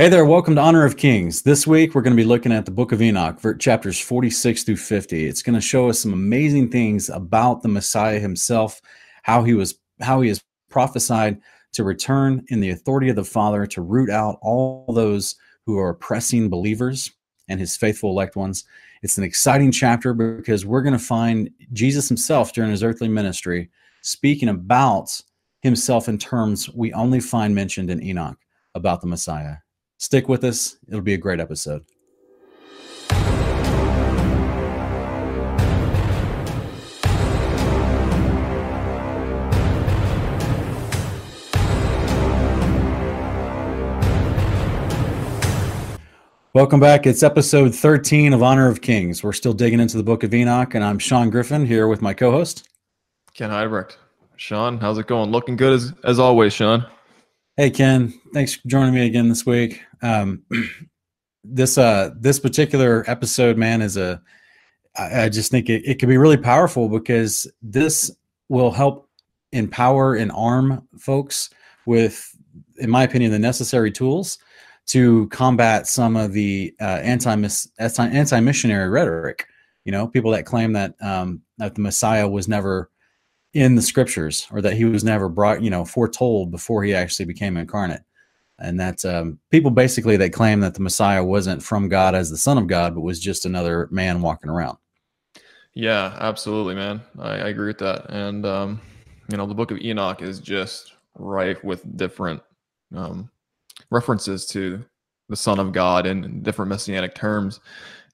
Hey there, welcome to Honor of Kings. This week we're going to be looking at the book of Enoch, chapters 46 through 50. It's going to show us some amazing things about the Messiah himself, how he was how he is prophesied to return in the authority of the Father to root out all those who are oppressing believers and his faithful elect ones. It's an exciting chapter because we're going to find Jesus himself during his earthly ministry speaking about himself in terms we only find mentioned in Enoch about the Messiah. Stick with us, it'll be a great episode. Welcome back. It's episode 13 of Honor of Kings. We're still digging into the book of Enoch, and I'm Sean Griffin here with my co host, Ken Heidebrecht. Sean, how's it going? Looking good as, as always, Sean. Hey Ken, thanks for joining me again this week. Um, this uh this particular episode, man, is a I, I just think it, it can be really powerful because this will help empower and arm folks with, in my opinion, the necessary tools to combat some of the uh, anti anti missionary rhetoric. You know, people that claim that um, that the Messiah was never in the scriptures or that he was never brought, you know, foretold before he actually became incarnate. And that um, people basically that claim that the Messiah wasn't from God as the Son of God, but was just another man walking around. Yeah, absolutely, man. I, I agree with that. And, um, you know, the book of Enoch is just rife with different um, references to the Son of God in different messianic terms.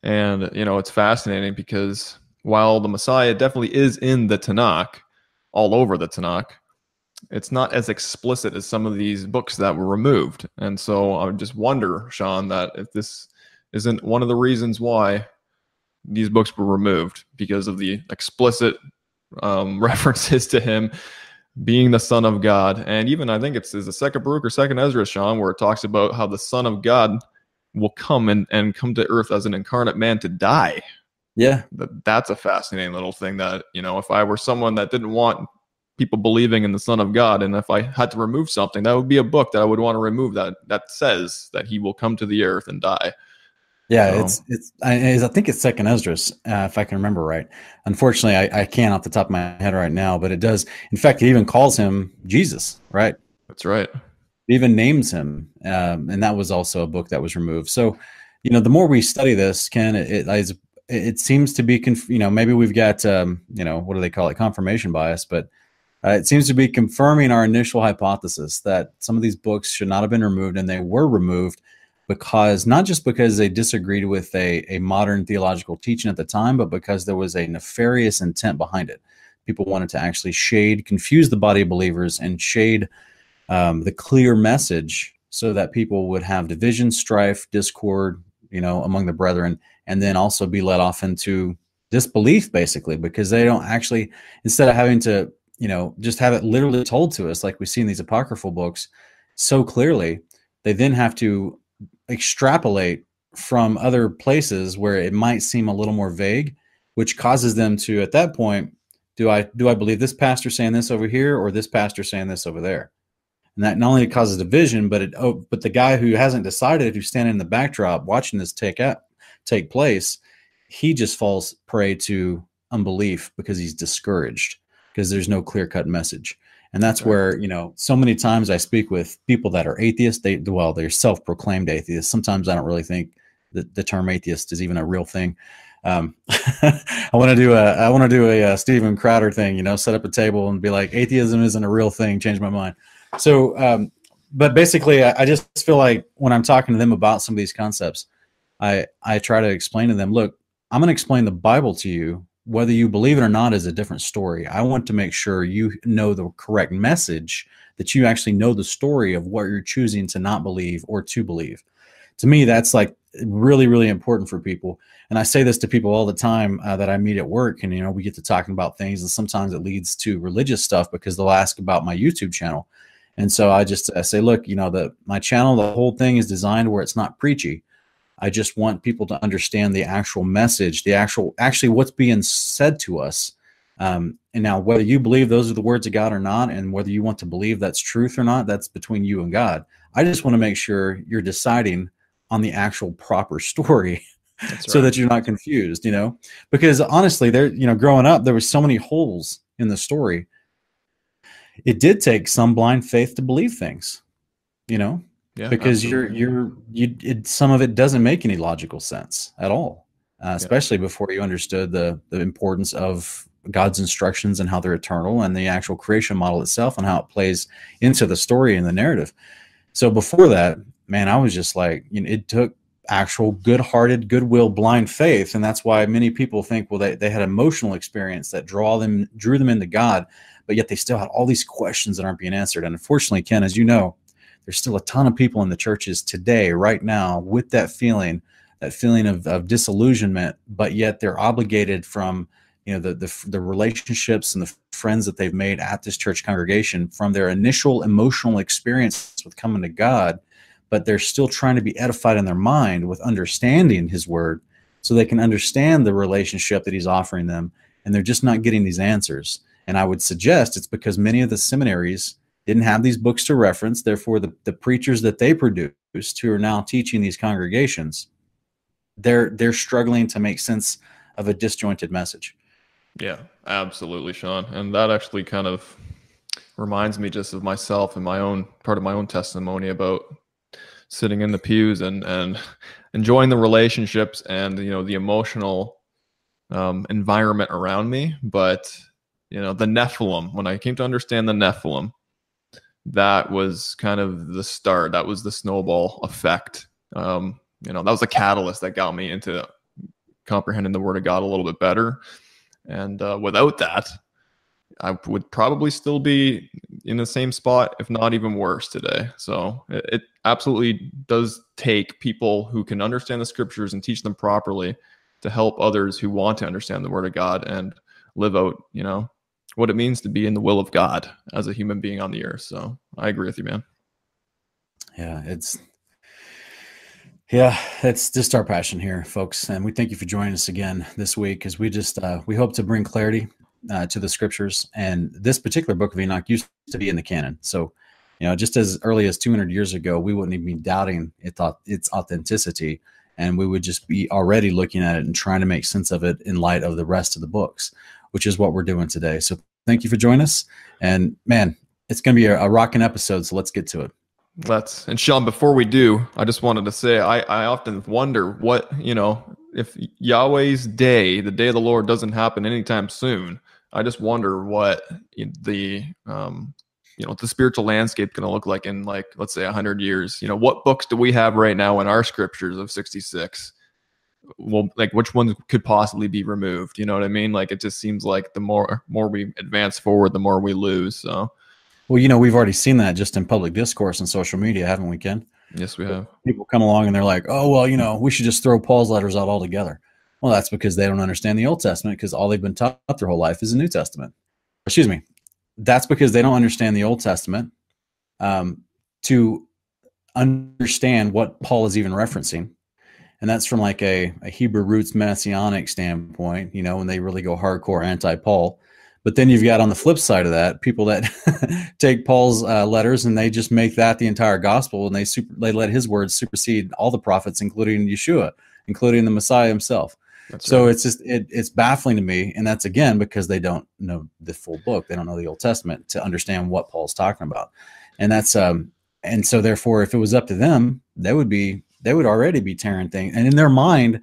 And, you know, it's fascinating because while the Messiah definitely is in the Tanakh, all over the Tanakh. It's not as explicit as some of these books that were removed. And so I would just wonder, Sean, that if this isn't one of the reasons why these books were removed because of the explicit um, references to him being the son of God. And even I think it's the second Baruch or second Ezra, Sean, where it talks about how the son of God will come and, and come to earth as an incarnate man to die. Yeah. That, that's a fascinating little thing that, you know, if I were someone that didn't want people believing in the Son of God, and if I had to remove something, that would be a book that I would want to remove that that says that he will come to the earth and die. Yeah, so. it's it's I, I, think it's second Esdras, uh, if I can remember right. Unfortunately, I, I can't off the top of my head right now, but it does. In fact, it even calls him Jesus, right? That's right. It even names him, um, and that was also a book that was removed. So, you know, the more we study this, Ken, it, it, it seems to be, conf- you know, maybe we've got, um, you know, what do they call it, confirmation bias, but uh, it seems to be confirming our initial hypothesis that some of these books should not have been removed, and they were removed because not just because they disagreed with a, a modern theological teaching at the time, but because there was a nefarious intent behind it. People wanted to actually shade, confuse the body of believers, and shade um, the clear message so that people would have division, strife, discord, you know, among the brethren, and then also be led off into disbelief basically because they don't actually instead of having to you know just have it literally told to us like we see in these apocryphal books so clearly they then have to extrapolate from other places where it might seem a little more vague which causes them to at that point do i do i believe this pastor saying this over here or this pastor saying this over there? And that not only causes division but it oh but the guy who hasn't decided who's standing in the backdrop watching this take out take place, he just falls prey to unbelief because he's discouraged because there's no clear cut message. And that's right. where, you know, so many times I speak with people that are atheists. They, well, they're self proclaimed atheists. Sometimes I don't really think that the term atheist is even a real thing. Um, I want to do a, I want to do a, a Steven Crowder thing, you know, set up a table and be like, atheism isn't a real thing. Change my mind. So, um, but basically, I, I just feel like when I'm talking to them about some of these concepts, I I try to explain to them, look, I'm going to explain the Bible to you. Whether you believe it or not is a different story. I want to make sure you know the correct message, that you actually know the story of what you're choosing to not believe or to believe. To me, that's like really, really important for people. And I say this to people all the time uh, that I meet at work, and you know, we get to talking about things, and sometimes it leads to religious stuff because they'll ask about my YouTube channel. And so I just I say, look, you know, the my channel, the whole thing is designed where it's not preachy. I just want people to understand the actual message, the actual, actually what's being said to us. Um, and now, whether you believe those are the words of God or not, and whether you want to believe that's truth or not, that's between you and God. I just want to make sure you're deciding on the actual proper story. Right. so that you're not confused, you know, because honestly, there, you know, growing up, there was so many holes in the story. It did take some blind faith to believe things, you know, yeah, because absolutely. you're you're you it, some of it doesn't make any logical sense at all uh, especially yeah. before you understood the the importance of god's instructions and how they're eternal and the actual creation model itself and how it plays into the story and the narrative so before that man i was just like you know it took actual good-hearted goodwill blind faith and that's why many people think well they, they had emotional experience that draw them drew them into god but yet they still had all these questions that aren't being answered and unfortunately ken as you know there's still a ton of people in the churches today, right now, with that feeling, that feeling of, of disillusionment, but yet they're obligated from you know the, the the relationships and the friends that they've made at this church congregation from their initial emotional experience with coming to God, but they're still trying to be edified in their mind with understanding His Word, so they can understand the relationship that He's offering them, and they're just not getting these answers. And I would suggest it's because many of the seminaries didn't have these books to reference. Therefore, the, the preachers that they produced who are now teaching these congregations, they're they're struggling to make sense of a disjointed message. Yeah, absolutely, Sean. And that actually kind of reminds me just of myself and my own part of my own testimony about sitting in the pews and and enjoying the relationships and you know the emotional um, environment around me. But you know the Nephilim, when I came to understand the Nephilim, that was kind of the start. That was the snowball effect. Um, you know, that was a catalyst that got me into comprehending the Word of God a little bit better. And uh, without that, I would probably still be in the same spot, if not even worse today. So it, it, absolutely does take people who can understand the scriptures and teach them properly to help others who want to understand the word of God and live out, you know, what it means to be in the will of God as a human being on the earth. So I agree with you, man. Yeah, it's yeah, it's just our passion here, folks, and we thank you for joining us again this week. As we just uh, we hope to bring clarity uh, to the scriptures, and this particular book of Enoch used to be in the canon. So, you know, just as early as 200 years ago, we wouldn't even be doubting it thought its authenticity, and we would just be already looking at it and trying to make sense of it in light of the rest of the books which is what we're doing today. So thank you for joining us. And man, it's going to be a, a rocking episode. So let's get to it. Let's. And Sean, before we do, I just wanted to say I, I often wonder what, you know, if Yahweh's day, the day of the Lord, doesn't happen anytime soon. I just wonder what the um, you know the spiritual landscape going to look like in like let's say 100 years you know what books do we have right now in our scriptures of 66 well like which ones could possibly be removed you know what i mean? Like it just seems like the more more we advance forward the more we lose so. Well you know we've already seen that just in public discourse and social media haven't we ken? Yes we have. people come along and they're like oh well you know we should just throw paul's letters out altogether. Well that's because they don't understand the old testament because all they've been taught their whole life is the new testament. Excuse me. That's because they don't understand the old testament um, to understand what paul is even referencing and that's from like a, a Hebrew roots messianic standpoint, you know, when they really go hardcore anti-Paul. But then you've got on the flip side of that people that take Paul's uh, letters and they just make that the entire gospel, and they super, they let his words supersede all the prophets, including Yeshua, including the Messiah himself. That's so right. it's just it, it's baffling to me, and that's again because they don't know the full book, they don't know the Old Testament to understand what Paul's talking about, and that's um and so therefore, if it was up to them, they would be they would already be tearing things. And in their mind,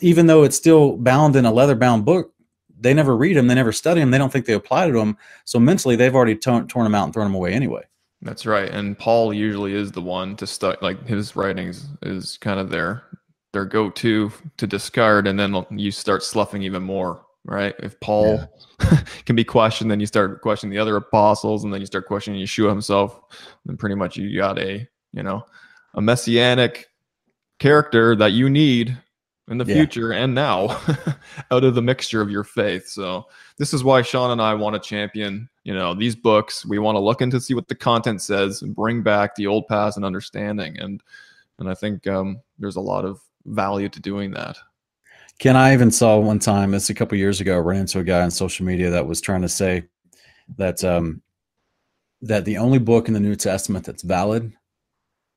even though it's still bound in a leather bound book, they never read them, they never study them, they don't think they apply to them. So mentally, they've already torn, torn them out and thrown them away anyway. That's right. And Paul usually is the one to start, like his writings is kind of their their go to to discard, and then you start sloughing even more. Right? If Paul yeah. can be questioned, then you start questioning the other apostles, and then you start questioning Yeshua himself. Then pretty much you got a you know a messianic character that you need in the yeah. future and now out of the mixture of your faith. So this is why Sean and I want to champion, you know, these books. We want to look into see what the content says and bring back the old past and understanding. And and I think um, there's a lot of value to doing that. Ken, I even saw one time, it's a couple years ago, I ran into a guy on social media that was trying to say that um, that the only book in the New Testament that's valid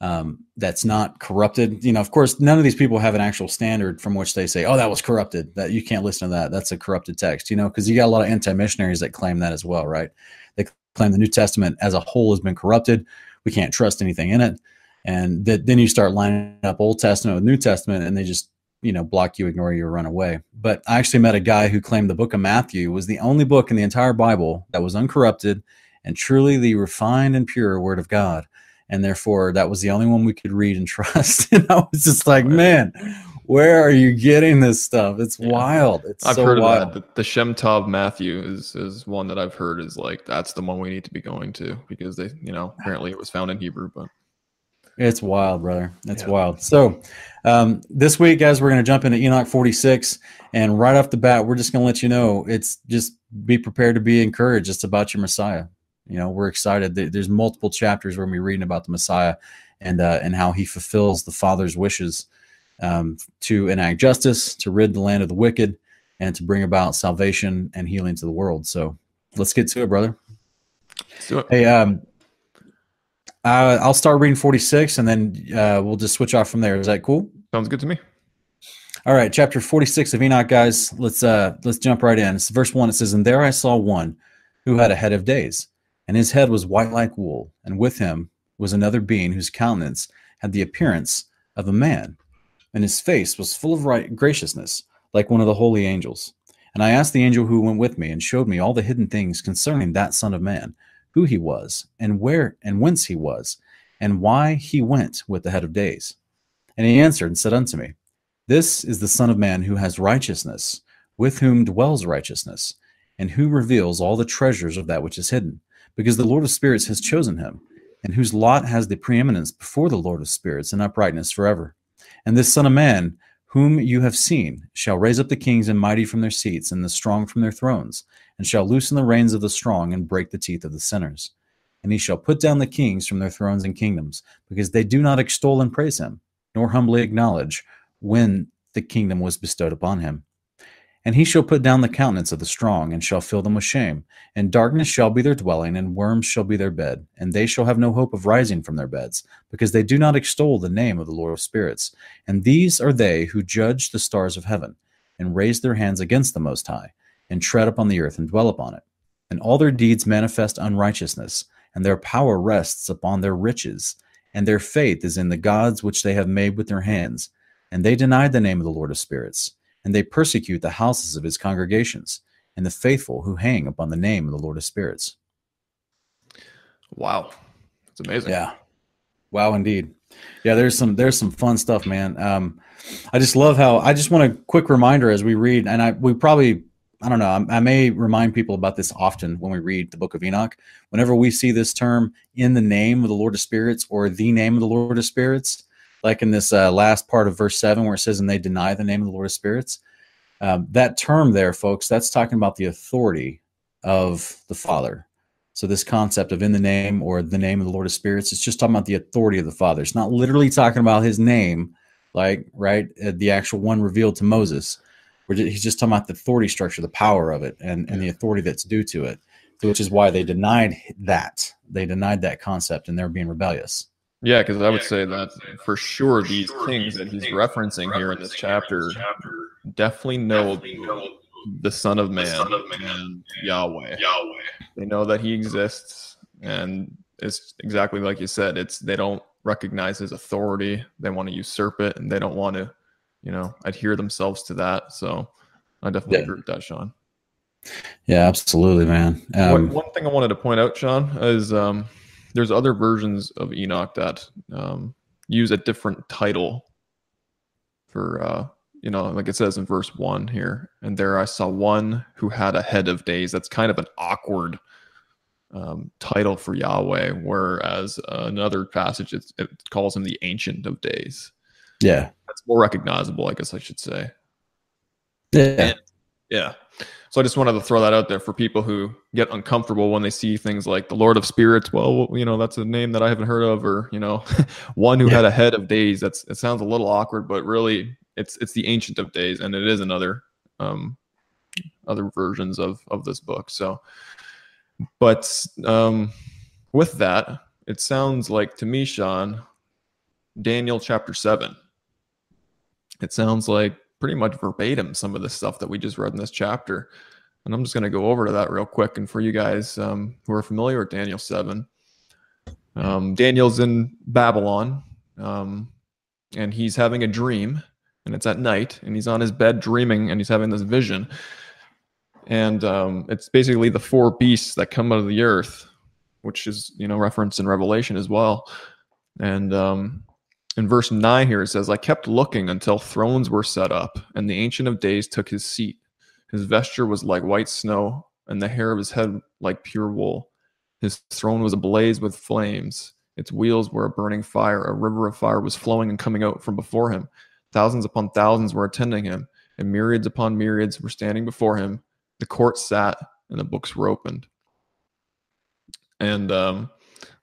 um, that's not corrupted. You know, of course, none of these people have an actual standard from which they say, "Oh, that was corrupted." That you can't listen to that. That's a corrupted text. You know, because you got a lot of anti-missionaries that claim that as well, right? They claim the New Testament as a whole has been corrupted. We can't trust anything in it, and that then you start lining up Old Testament with New Testament, and they just you know block you, ignore you, or run away. But I actually met a guy who claimed the Book of Matthew was the only book in the entire Bible that was uncorrupted and truly the refined and pure Word of God and therefore that was the only one we could read and trust. and I was just like, man, where are you getting this stuff? It's yeah. wild. It's I've so heard wild. of that. The, the Shem Tov Matthew is is one that I've heard is like that's the one we need to be going to because they, you know, apparently it was found in Hebrew, but it's wild, brother. It's yeah. wild. So, um, this week, guys, we're going to jump into Enoch 46. And right off the bat, we're just going to let you know it's just be prepared to be encouraged. It's about your Messiah. You know, we're excited. There's multiple chapters where we're reading about the Messiah and uh, and how he fulfills the Father's wishes um, to enact justice, to rid the land of the wicked, and to bring about salvation and healing to the world. So let's get to it, brother. It. Hey, um, uh, I'll start reading 46, and then uh, we'll just switch off from there. Is that cool? Sounds good to me. All right, chapter 46 of Enoch, guys. Let's uh let's jump right in. It's verse one. It says, "And there I saw one who had a head of days." And his head was white like wool, and with him was another being whose countenance had the appearance of a man, and his face was full of right graciousness, like one of the holy angels. And I asked the angel who went with me, and showed me all the hidden things concerning that Son of Man, who he was, and where and whence he was, and why he went with the head of days. And he answered and said unto me, This is the Son of Man who has righteousness, with whom dwells righteousness, and who reveals all the treasures of that which is hidden because the Lord of spirits has chosen him, and whose lot has the preeminence before the Lord of spirits in uprightness forever. And this Son of Man, whom you have seen, shall raise up the kings and mighty from their seats, and the strong from their thrones, and shall loosen the reins of the strong, and break the teeth of the sinners. And he shall put down the kings from their thrones and kingdoms, because they do not extol and praise him, nor humbly acknowledge when the kingdom was bestowed upon him. And he shall put down the countenance of the strong, and shall fill them with shame. And darkness shall be their dwelling, and worms shall be their bed. And they shall have no hope of rising from their beds, because they do not extol the name of the Lord of spirits. And these are they who judge the stars of heaven, and raise their hands against the Most High, and tread upon the earth, and dwell upon it. And all their deeds manifest unrighteousness, and their power rests upon their riches, and their faith is in the gods which they have made with their hands. And they deny the name of the Lord of spirits and they persecute the houses of his congregations and the faithful who hang upon the name of the Lord of spirits. Wow. It's amazing. Yeah. Wow indeed. Yeah, there's some there's some fun stuff, man. Um I just love how I just want a quick reminder as we read and I we probably I don't know, I, I may remind people about this often when we read the book of Enoch. Whenever we see this term in the name of the Lord of spirits or the name of the Lord of spirits, like in this uh, last part of verse 7 where it says and they deny the name of the lord of spirits. Um, that term there folks that's talking about the authority of the father. So this concept of in the name or the name of the lord of spirits it's just talking about the authority of the father. It's not literally talking about his name like right uh, the actual one revealed to moses. Where he's just talking about the authority structure the power of it and, and the authority that's due to it which is why they denied that. They denied that concept and they're being rebellious yeah, because I would say that for sure these things that he's referencing here in this chapter definitely know the Son of Man and Yahweh. They know that he exists, and it's exactly like you said. It's they don't recognize his authority. They want to usurp it, and they don't want to, you know, adhere themselves to that. So I definitely yeah. agree with that, Sean. Yeah, absolutely, man. Um, one, one, thing I wanted to point out, Sean, is um, there's other versions of Enoch that um, use a different title for uh, you know, like it says in verse one here, and there I saw one who had a head of days. That's kind of an awkward um, title for Yahweh, whereas uh, another passage it, it calls him the Ancient of Days. Yeah, that's more recognizable, I guess I should say. Yeah, and, yeah. So I just wanted to throw that out there for people who get uncomfortable when they see things like the Lord of Spirits. Well, you know, that's a name that I haven't heard of, or you know, one who yeah. had a head of days. That's it sounds a little awkward, but really, it's it's the Ancient of Days, and it is another um, other versions of of this book. So, but um, with that, it sounds like to me, Sean, Daniel chapter 7. It sounds like pretty much verbatim some of the stuff that we just read in this chapter. And I'm just going to go over to that real quick. And for you guys um, who are familiar with Daniel 7, um, Daniel's in Babylon um, and he's having a dream, and it's at night, and he's on his bed dreaming, and he's having this vision. And um, it's basically the four beasts that come out of the earth, which is, you know, referenced in Revelation as well. And um, in verse 9 here, it says, I kept looking until thrones were set up, and the Ancient of Days took his seat. His vesture was like white snow, and the hair of his head like pure wool. His throne was ablaze with flames. Its wheels were a burning fire. A river of fire was flowing and coming out from before him. Thousands upon thousands were attending him, and myriads upon myriads were standing before him. The court sat, and the books were opened. And um,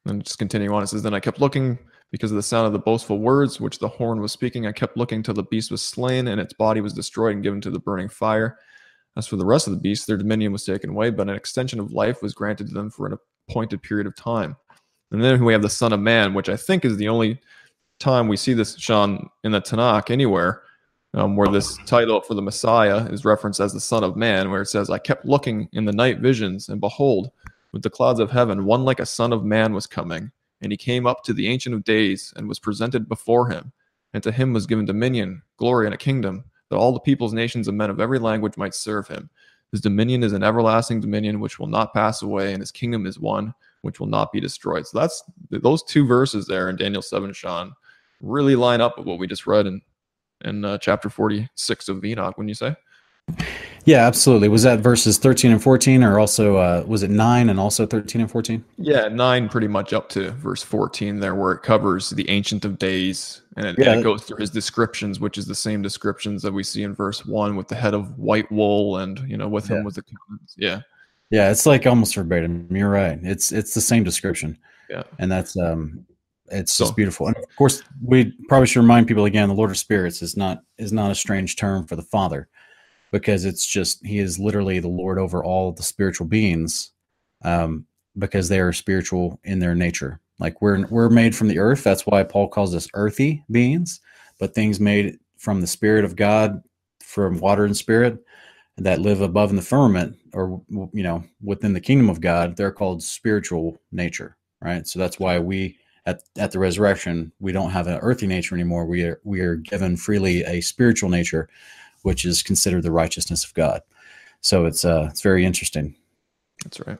then just continue on. It says, Then I kept looking because of the sound of the boastful words which the horn was speaking. I kept looking till the beast was slain, and its body was destroyed and given to the burning fire. As for the rest of the beasts, their dominion was taken away, but an extension of life was granted to them for an appointed period of time. And then we have the Son of Man, which I think is the only time we see this, Sean, in the Tanakh anywhere, um, where this title for the Messiah is referenced as the Son of Man, where it says, I kept looking in the night visions, and behold, with the clouds of heaven, one like a Son of Man was coming. And he came up to the Ancient of Days and was presented before him. And to him was given dominion, glory, and a kingdom, that all the peoples, nations, and men of every language might serve him. His dominion is an everlasting dominion which will not pass away, and his kingdom is one which will not be destroyed. So that's those two verses there in Daniel 7, Sean, really line up with what we just read in in uh, chapter 46 of Enoch, When you say? Yeah, absolutely. Was that verses 13 and 14 or also uh, was it 9 and also 13 and 14? Yeah, 9 pretty much up to verse 14 there where it covers the ancient of days and it, yeah. and it goes through his descriptions which is the same descriptions that we see in verse 1 with the head of white wool and you know with yeah. him with the yeah. Yeah, it's like almost verbatim. You're right. It's it's the same description. Yeah. And that's um it's so, just beautiful. And of course, we probably should remind people again, the Lord of Spirits is not is not a strange term for the Father, because it's just He is literally the Lord over all the spiritual beings, um, because they are spiritual in their nature. Like we're we're made from the earth. That's why Paul calls us earthy beings, but things made from the Spirit of God, from water and spirit, that live above in the firmament or you know within the kingdom of god they're called spiritual nature right so that's why we at, at the resurrection we don't have an earthly nature anymore we are we are given freely a spiritual nature which is considered the righteousness of god so it's uh it's very interesting that's right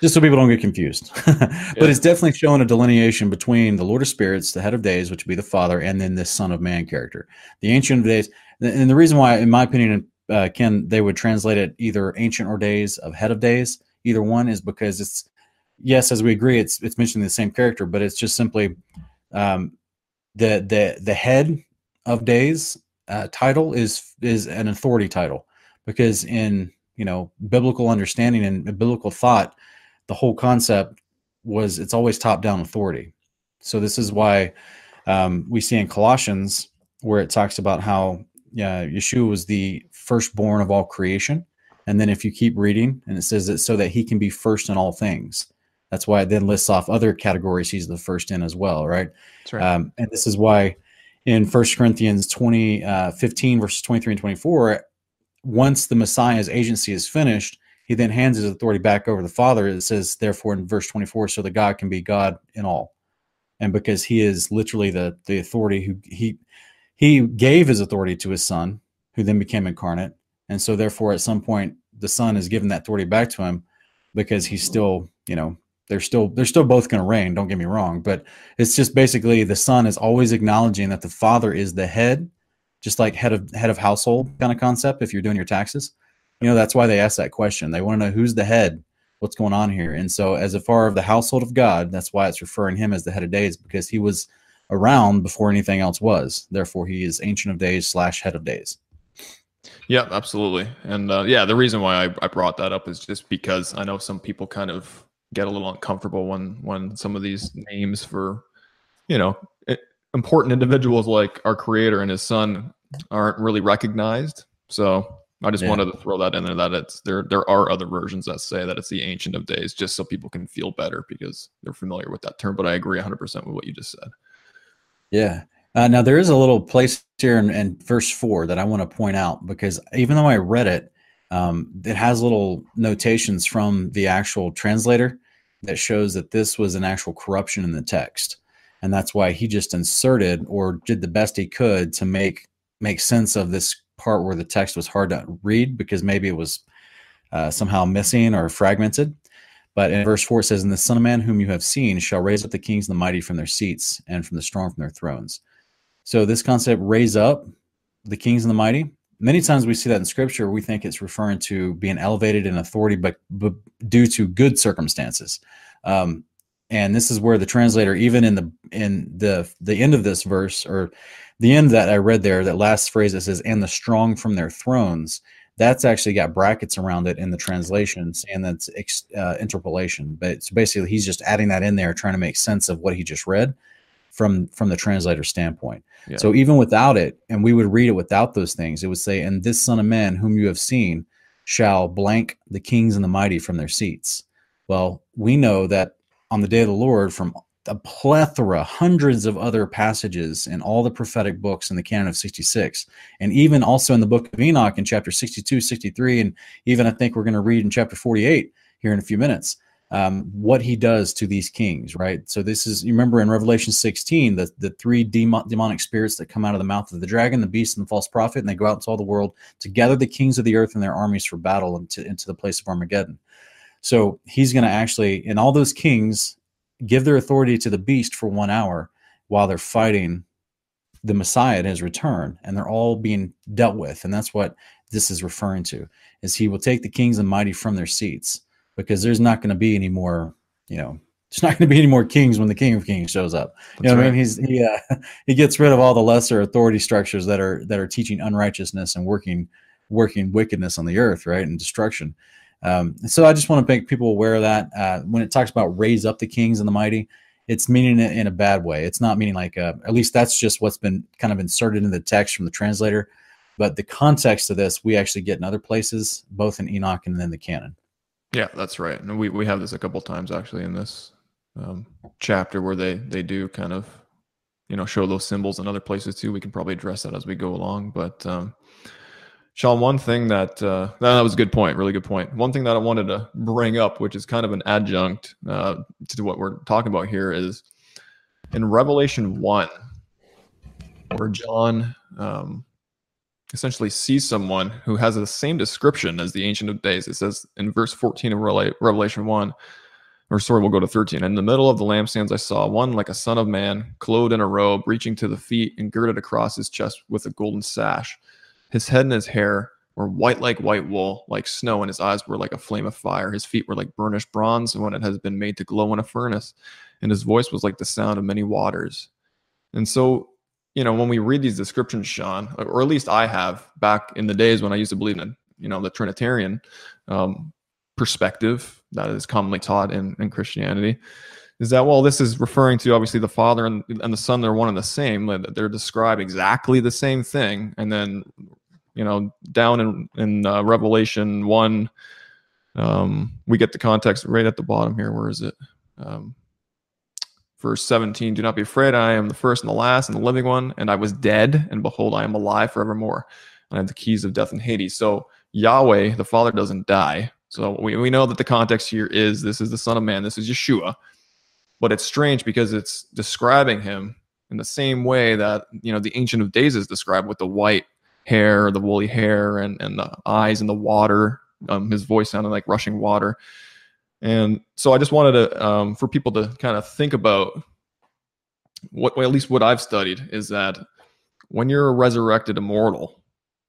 just so people don't get confused but yeah. it's definitely showing a delineation between the lord of spirits the head of days which would be the father and then this son of man character the ancient of days and the reason why in my opinion uh, Ken, they would translate it either ancient or days of head of days. Either one is because it's yes, as we agree, it's it's mentioning the same character, but it's just simply um, the the the head of days uh, title is is an authority title because in you know biblical understanding and biblical thought, the whole concept was it's always top down authority. So this is why um, we see in Colossians where it talks about how yeah, Yeshua was the firstborn of all creation. And then if you keep reading, and it says that so that he can be first in all things. That's why it then lists off other categories he's the first in as well, right? That's right. Um, and this is why in First Corinthians 20, uh, 15, verses 23 and 24, once the Messiah's agency is finished, he then hands his authority back over to the Father. It says, therefore, in verse 24, so that God can be God in all. And because he is literally the the authority who he he gave his authority to his son, who then became incarnate. And so, therefore, at some point, the son is given that authority back to him because he's still, you know, they're still they're still both going to reign. Don't get me wrong, but it's just basically the son is always acknowledging that the father is the head, just like head of head of household kind of concept. If you're doing your taxes, you know that's why they ask that question. They want to know who's the head, what's going on here. And so, as a far of the household of God, that's why it's referring him as the head of days because he was around before anything else was. Therefore, he is Ancient of Days slash Head of Days. Yeah, absolutely. And uh, yeah, the reason why I, I brought that up is just because I know some people kind of get a little uncomfortable when when some of these names for you know important individuals like our creator and his son aren't really recognized. So I just yeah. wanted to throw that in there that it's there there are other versions that say that it's the ancient of days just so people can feel better because they're familiar with that term. But I agree 100% with what you just said. Yeah. Uh, now there is a little place here in, in, verse four that I want to point out because even though I read it, um, it has little notations from the actual translator that shows that this was an actual corruption in the text, and that's why he just inserted or did the best he could to make make sense of this part where the text was hard to read because maybe it was uh, somehow missing or fragmented. But in verse 4 it says, And the Son of Man whom you have seen shall raise up the kings and the mighty from their seats and from the strong from their thrones. So this concept, raise up the kings and the mighty, many times we see that in scripture, we think it's referring to being elevated in authority, but, but due to good circumstances. Um, and this is where the translator, even in the in the the end of this verse, or the end that I read there, that last phrase that says, "and the strong from their thrones," that's actually got brackets around it in the translations, and that's uh, interpolation. But so basically, he's just adding that in there, trying to make sense of what he just read from from the translator standpoint. Yeah. So even without it, and we would read it without those things, it would say, "And this Son of Man, whom you have seen, shall blank the kings and the mighty from their seats." Well, we know that on the day of the Lord, from a plethora, hundreds of other passages in all the prophetic books in the canon of 66, and even also in the book of Enoch in chapter 62, 63, and even I think we're going to read in chapter 48 here in a few minutes, um, what he does to these kings, right? So this is, you remember in Revelation 16, the, the three demon, demonic spirits that come out of the mouth of the dragon, the beast, and the false prophet, and they go out into all the world to gather the kings of the earth and their armies for battle into, into the place of Armageddon. So he's going to actually, and all those kings give their authority to the beast for one hour while they're fighting the Messiah at his return, and they're all being dealt with. And that's what this is referring to: is he will take the kings and mighty from their seats because there's not going to be any more, you know, there's not going to be any more kings when the King of Kings shows up. That's you know what right. I mean? He's he uh, he gets rid of all the lesser authority structures that are that are teaching unrighteousness and working working wickedness on the earth, right, and destruction. Um, so I just want to make people aware of that. Uh, when it talks about raise up the kings and the mighty, it's meaning it in a bad way. It's not meaning like, uh, at least that's just what's been kind of inserted in the text from the translator. But the context of this, we actually get in other places, both in Enoch and then the canon. Yeah, that's right. And we, we have this a couple times actually in this um, chapter where they, they do kind of, you know, show those symbols in other places too. We can probably address that as we go along. But um, Sean, one thing that uh, that was a good point, really good point. One thing that I wanted to bring up, which is kind of an adjunct uh, to what we're talking about here, is in Revelation one, where John um, essentially sees someone who has the same description as the Ancient of Days. It says in verse 14 of Revelation 1, or sorry, we'll go to 13. In the middle of the lampstands, I saw one like a son of man, clothed in a robe, reaching to the feet and girded across his chest with a golden sash. His head and his hair were white like white wool, like snow, and his eyes were like a flame of fire. His feet were like burnished bronze when it has been made to glow in a furnace, and his voice was like the sound of many waters. And so, you know, when we read these descriptions, Sean, or at least I have back in the days when I used to believe in, you know, the Trinitarian um, perspective that is commonly taught in, in Christianity, is that well this is referring to obviously the father and, and the son they're one and the same that they're described exactly the same thing. And then you know down in in uh, revelation 1 um, we get the context right at the bottom here. Where is it? Um, verse 17 do not be afraid. I am the first and the last and the living one and i was dead and behold i am alive forevermore and i have the keys of death and hades. So yahweh the father doesn't die. So we, we know that the context here is this is the son of man this is yeshua but it's strange because it's describing him in the same way that you know the ancient of days is described with the white hair the woolly hair and, and the eyes and the water um, his voice sounded like rushing water and so i just wanted to um, for people to kind of think about what well, at least what i've studied is that when you're a resurrected immortal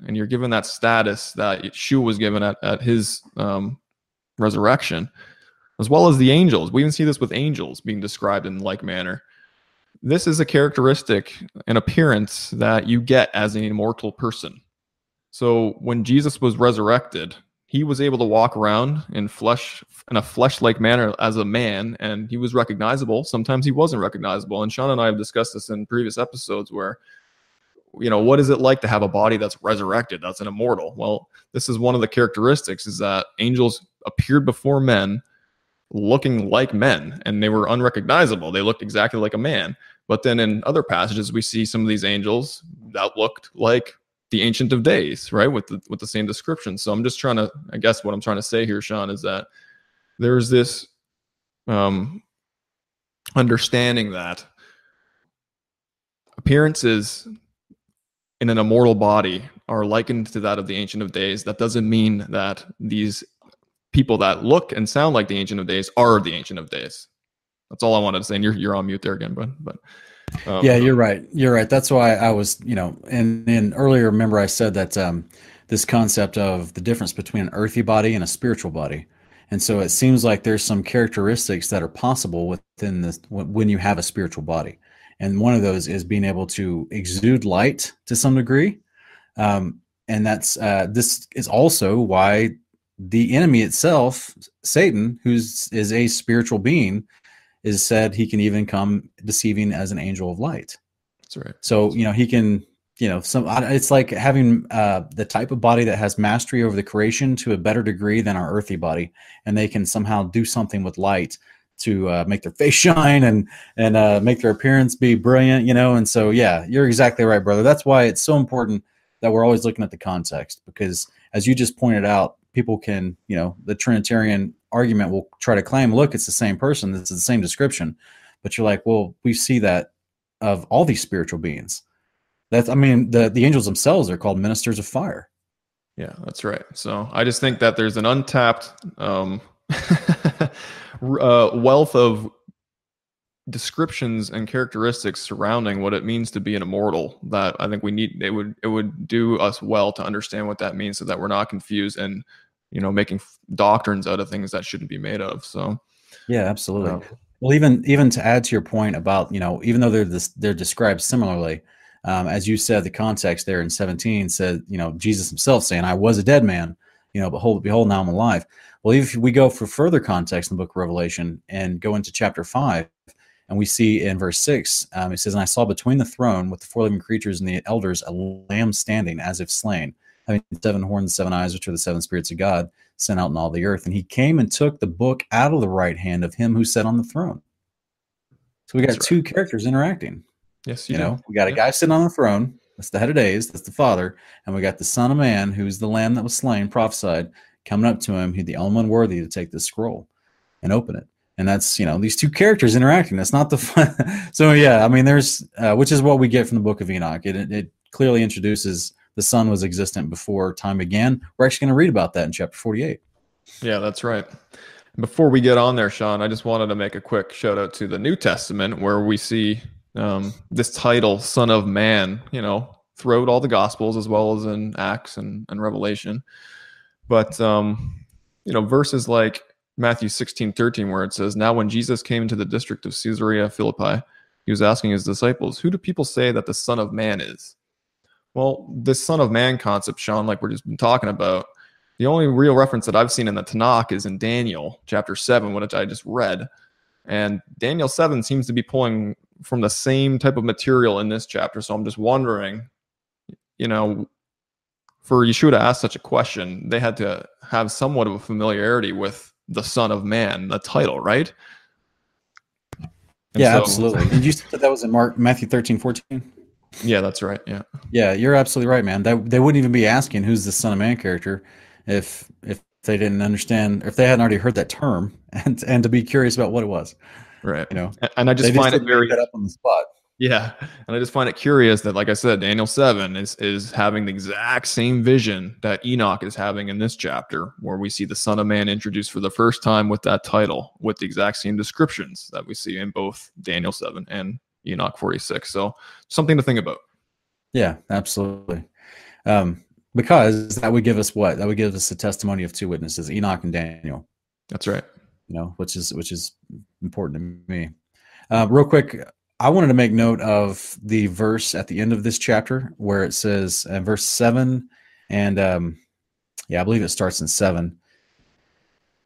and you're given that status that Yeshua was given at, at his um, resurrection as well as the angels. We even see this with angels being described in like manner. This is a characteristic, an appearance that you get as an immortal person. So when Jesus was resurrected, he was able to walk around in flesh in a flesh-like manner as a man and he was recognizable sometimes he wasn't recognizable and sean and i have discussed this in previous episodes where you know what is it like to have a body that's resurrected that's an immortal well this is one of the characteristics is that angels appeared before men looking like men and they were unrecognizable. They looked exactly like a man. But then in other passages, we see some of these angels that looked like the Ancient of Days, right? With the with the same description. So I'm just trying to, I guess, what I'm trying to say here, Sean, is that there's this um, understanding that appearances in an immortal body are likened to that of the Ancient of Days. That doesn't mean that these people that look and sound like the Ancient of Days are the Ancient of Days. That's all I wanted to say. And you're you're on mute there again, but but um, yeah, you're right. You're right. That's why I was, you know, and and earlier, remember I said that um, this concept of the difference between an earthy body and a spiritual body, and so it seems like there's some characteristics that are possible within this when you have a spiritual body, and one of those is being able to exude light to some degree, um, and that's uh, this is also why the enemy itself, Satan, who's is a spiritual being, is said he can even come deceiving as an angel of light. That's right. So you know he can, you know, some it's like having uh, the type of body that has mastery over the creation to a better degree than our earthly body, and they can somehow do something with light to uh, make their face shine and and uh, make their appearance be brilliant, you know. And so, yeah, you're exactly right, brother. That's why it's so important that we're always looking at the context because, as you just pointed out, people can, you know, the Trinitarian argument will try to claim, look, it's the same person, it's the same description. But you're like, well, we see that of all these spiritual beings. That's I mean, the the angels themselves are called ministers of fire. Yeah, that's right. So I just think that there's an untapped um, uh, wealth of descriptions and characteristics surrounding what it means to be an immortal that I think we need it would it would do us well to understand what that means so that we're not confused and you know making doctrines out of things that shouldn't be made of so. Yeah absolutely. Uh, well even even to add to your point about you know even though they're this, they're described similarly um, as you said the context there in 17 said you know jesus himself saying i was a dead man you know behold behold now i'm alive. Well if we go for further context in the book of revelation and go into chapter 5 and we see in verse 6 um, it says and i saw between the throne with the four living creatures and the elders a lamb standing as if slain having seven horns, seven eyes, which are the seven spirits of God sent out in all the earth. And he came and took the book out of the right hand of him who sat on the throne. So we got two characters interacting. Yes, you, you know, we got a guy sitting on the throne. That's the head of days. That's the Father, and we got the Son of Man, who's the Lamb that was slain, prophesied, coming up to him. He's the only one worthy to take the scroll and open it. And that's you know these two characters interacting. That's not the fun. so yeah, I mean, there's uh, which is what we get from the Book of Enoch. It it clearly introduces the Son was existent before time began. We're actually going to read about that in chapter 48. Yeah, that's right. Before we get on there, Sean, I just wanted to make a quick shout out to the New Testament where we see um, this title, Son of Man, you know, throughout all the Gospels as well as in Acts and, and Revelation. But, um, you know, verses like Matthew 16, 13, where it says, Now when Jesus came into the district of Caesarea Philippi, he was asking his disciples, Who do people say that the Son of Man is? Well, this Son of Man concept, Sean, like we're just been talking about, the only real reference that I've seen in the Tanakh is in Daniel chapter 7, which I just read. And Daniel 7 seems to be pulling from the same type of material in this chapter. So I'm just wondering, you know, for Yeshua to ask such a question, they had to have somewhat of a familiarity with the Son of Man, the title, right? And yeah, so, absolutely. Did you said that, that was in Mark Matthew 13, 14? Yeah, that's right. Yeah. Yeah, you're absolutely right, man. That they wouldn't even be asking who's the Son of Man character if if they didn't understand if they hadn't already heard that term and and to be curious about what it was. Right. You know. And I just find just it very up on the spot. Yeah, and I just find it curious that, like I said, Daniel seven is is having the exact same vision that Enoch is having in this chapter, where we see the Son of Man introduced for the first time with that title, with the exact same descriptions that we see in both Daniel seven and Enoch 46. So something to think about. Yeah, absolutely. Um, because that would give us what? That would give us a testimony of two witnesses, Enoch and Daniel. That's right. You know, which is which is important to me. Uh, real quick, I wanted to make note of the verse at the end of this chapter where it says, uh, verse seven, and um, yeah, I believe it starts in seven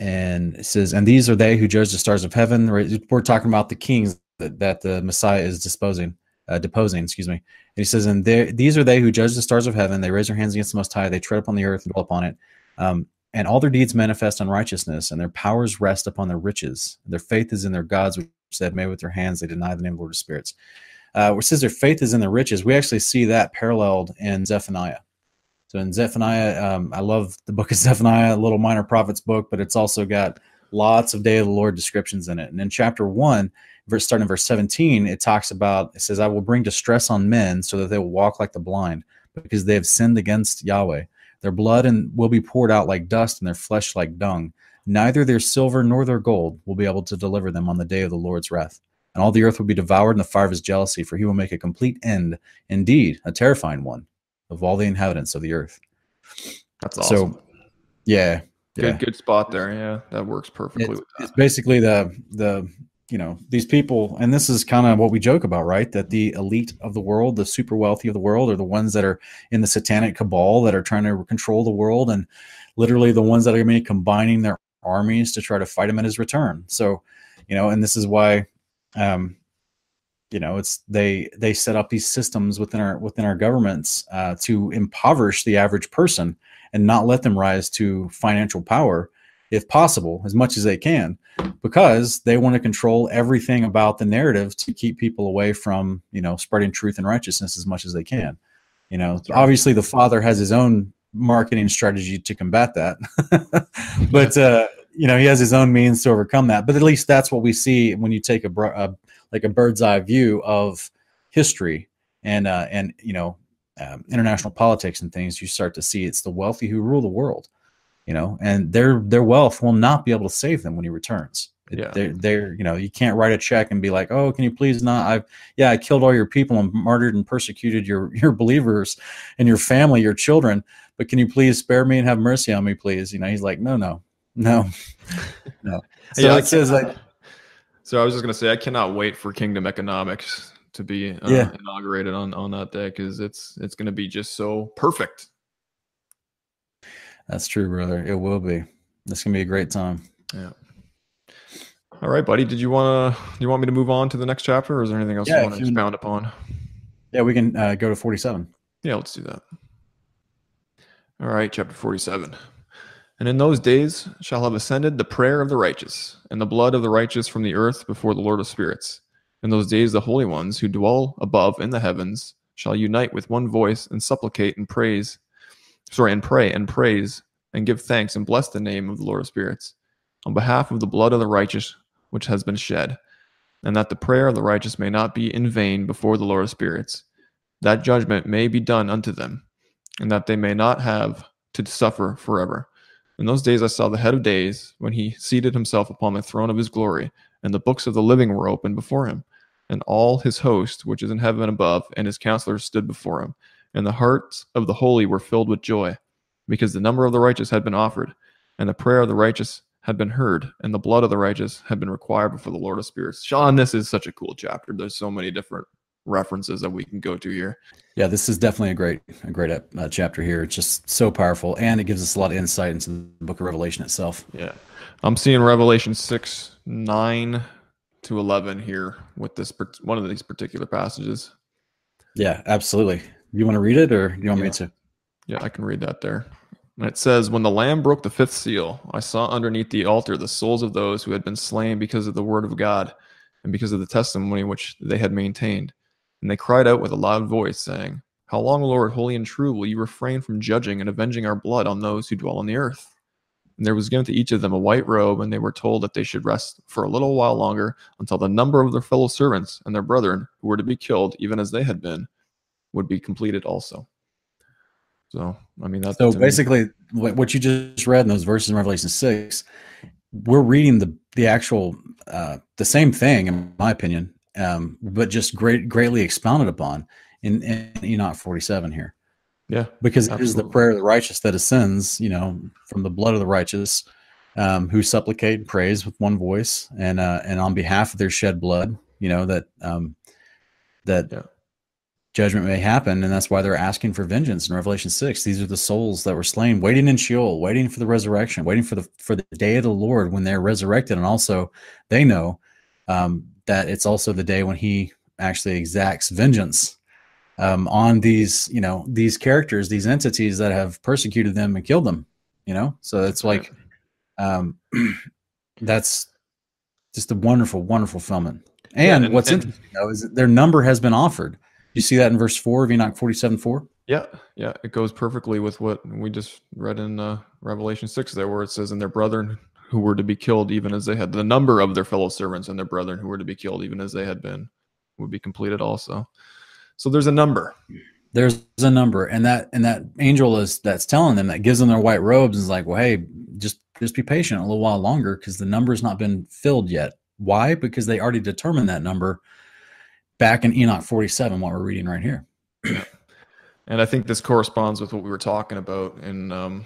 and it says, "And these are they who judge the stars of heaven." We're talking about the kings that, that the Messiah is disposing, uh, deposing, excuse me. And he says, and these are they who judge the stars of heaven. They raise their hands against the Most High. They tread upon the earth and dwell upon it. Um, and all their deeds manifest unrighteousness, and their powers rest upon their riches. Their faith is in their gods, which they have made with their hands. They deny the name of the Lord of spirits. uh, it says their faith is in their riches. We actually see that paralleled in Zephaniah. So in Zephaniah, um, I love the book of Zephaniah, a little minor prophets book, but it's also got lots of day of the Lord descriptions in it. And in chapter one, verse starting in verse 17, it talks about it says, I will bring distress on men so that they will walk like the blind, because they have sinned against Yahweh. Their blood and will be poured out like dust, and their flesh like dung. Neither their silver nor their gold will be able to deliver them on the day of the Lord's wrath. And all the earth will be devoured in the fire of his jealousy, for he will make a complete end, indeed, a terrifying one, of all the inhabitants of the earth. That's awesome. So, yeah, good, yeah. good spot there. Yeah, that works perfectly. It's, that. it's basically the the you know these people, and this is kind of what we joke about, right? That the elite of the world, the super wealthy of the world, are the ones that are in the satanic cabal that are trying to control the world, and literally the ones that are going to be combining their armies to try to fight him at his return. So, you know, and this is why, um, you know, it's they they set up these systems within our within our governments uh, to impoverish the average person and not let them rise to financial power, if possible, as much as they can, because they want to control everything about the narrative to keep people away from you know spreading truth and righteousness as much as they can. You know, obviously the father has his own marketing strategy to combat that. but uh, you know, he has his own means to overcome that. But at least that's what we see when you take a, a like a bird's eye view of history and uh, and you know um, international politics and things. You start to see it's the wealthy who rule the world. You know, and their their wealth will not be able to save them when he returns. It- Yeah. They're, they're, you know, you can't write a check and be like, oh, can you please not? I've, yeah, I killed all your people and martyred and persecuted your, your believers and your family, your children, but can you please spare me and have mercy on me, please? You know, he's like, no, no, no, no. So Yeah, I it says like, So I was just gonna say I cannot wait for Kingdom Economics to be uh, Yeah. inaugurated on on that day because it's it's gonna be just so perfect. That's true, brother. It will be. This can be a great time. Yeah. All right, buddy. Did you want to? You want me to move on to the next chapter, or is there anything else Yeah, you want to expound upon? Yeah, we can uh, go to 47. Yeah, let's do that. All right, chapter 47. And in those days shall have ascended the prayer of the righteous, and the blood of the righteous from the earth before the Lord of spirits. In those days the holy ones who dwell above in the heavens shall unite with one voice and supplicate and praise, sorry, and pray and praise and give thanks and bless the name of the Lord of spirits on behalf of the blood of the righteous which has been shed, and that the prayer of the righteous may not be in vain before the Lord of spirits that judgment may be done unto them, and that they may not have to suffer forever. In those days I saw the head of days, when he seated himself upon the throne of his glory, and the books of the living were opened before him. And all his host, which is in heaven above, and his counselors stood before him. And the hearts of the holy were filled with joy, because the number of the righteous had been offered, and the prayer of the righteous had been heard, and the blood of the righteous had been required before the Lord of spirits. Sean, this is such a cool chapter. There's so many different references that we can go to here. Yeah, this is definitely a great, a great uh, chapter here. It's just so powerful, and it gives us a lot of insight into the Book of Revelation itself. Yeah. I'm seeing Revelation 6, 9 to 11 here with this one of these particular passages. Yeah, absolutely. You want to read it, or do you want me to? Yeah, I can read that there. And it says, When the Lamb broke the fifth seal, I saw underneath the altar the souls of those who had been slain because of the word of God and because of the testimony which they had maintained. And they cried out with a loud voice, saying, How long, Lord, holy and true, will you refrain from judging and avenging our blood on those who dwell on the earth? And there was given to each of them a white robe, and they were told that they should rest for a little while longer until the number of their fellow servants and their brethren who were to be killed, even as they had been, would be completed also. So, I mean, that's So basically, what, what you just read in those verses in Revelation six, we're reading the the actual uh, the same thing, in my opinion, um, but just great greatly expounded upon in, in Enoch forty seven here, yeah, because it is the prayer of the righteous that ascends, you know, from the blood of the righteous, um, who supplicate and praise with one voice, and uh, and on behalf of their shed blood, you know that um, that Yeah. Judgment may happen, and that's why they're asking for vengeance in Revelation six. These are the souls that were slain, waiting in Sheol, waiting for the resurrection, waiting for the for the day of the Lord when they're resurrected, and also they know um, that it's also the day when He actually exacts vengeance um, on these, you know, these characters, these entities that have persecuted them and killed them. You know, so it's like um, that's just a wonderful, wonderful fulfillment. And, Yeah, and- what's and- interesting though is that their number has been offered. You see that in verse four of Enoch forty-seven four. Yeah, yeah, it goes perfectly with what we just read in uh, Revelation six, there, where it says, "And their brethren who were to be killed, even as they had the number of their fellow servants, and their brethren who were to be killed, even as they had been, would be completed also." So there's a number. There's a number, and that and that angel is that's telling them that gives them their white robes and is like, well, hey, just just be patient a little while longer because the number's not been filled yet. Why? Because they already determined that number back in Enoch forty-seven, what we're reading right here. And I think this corresponds with what we were talking about in um,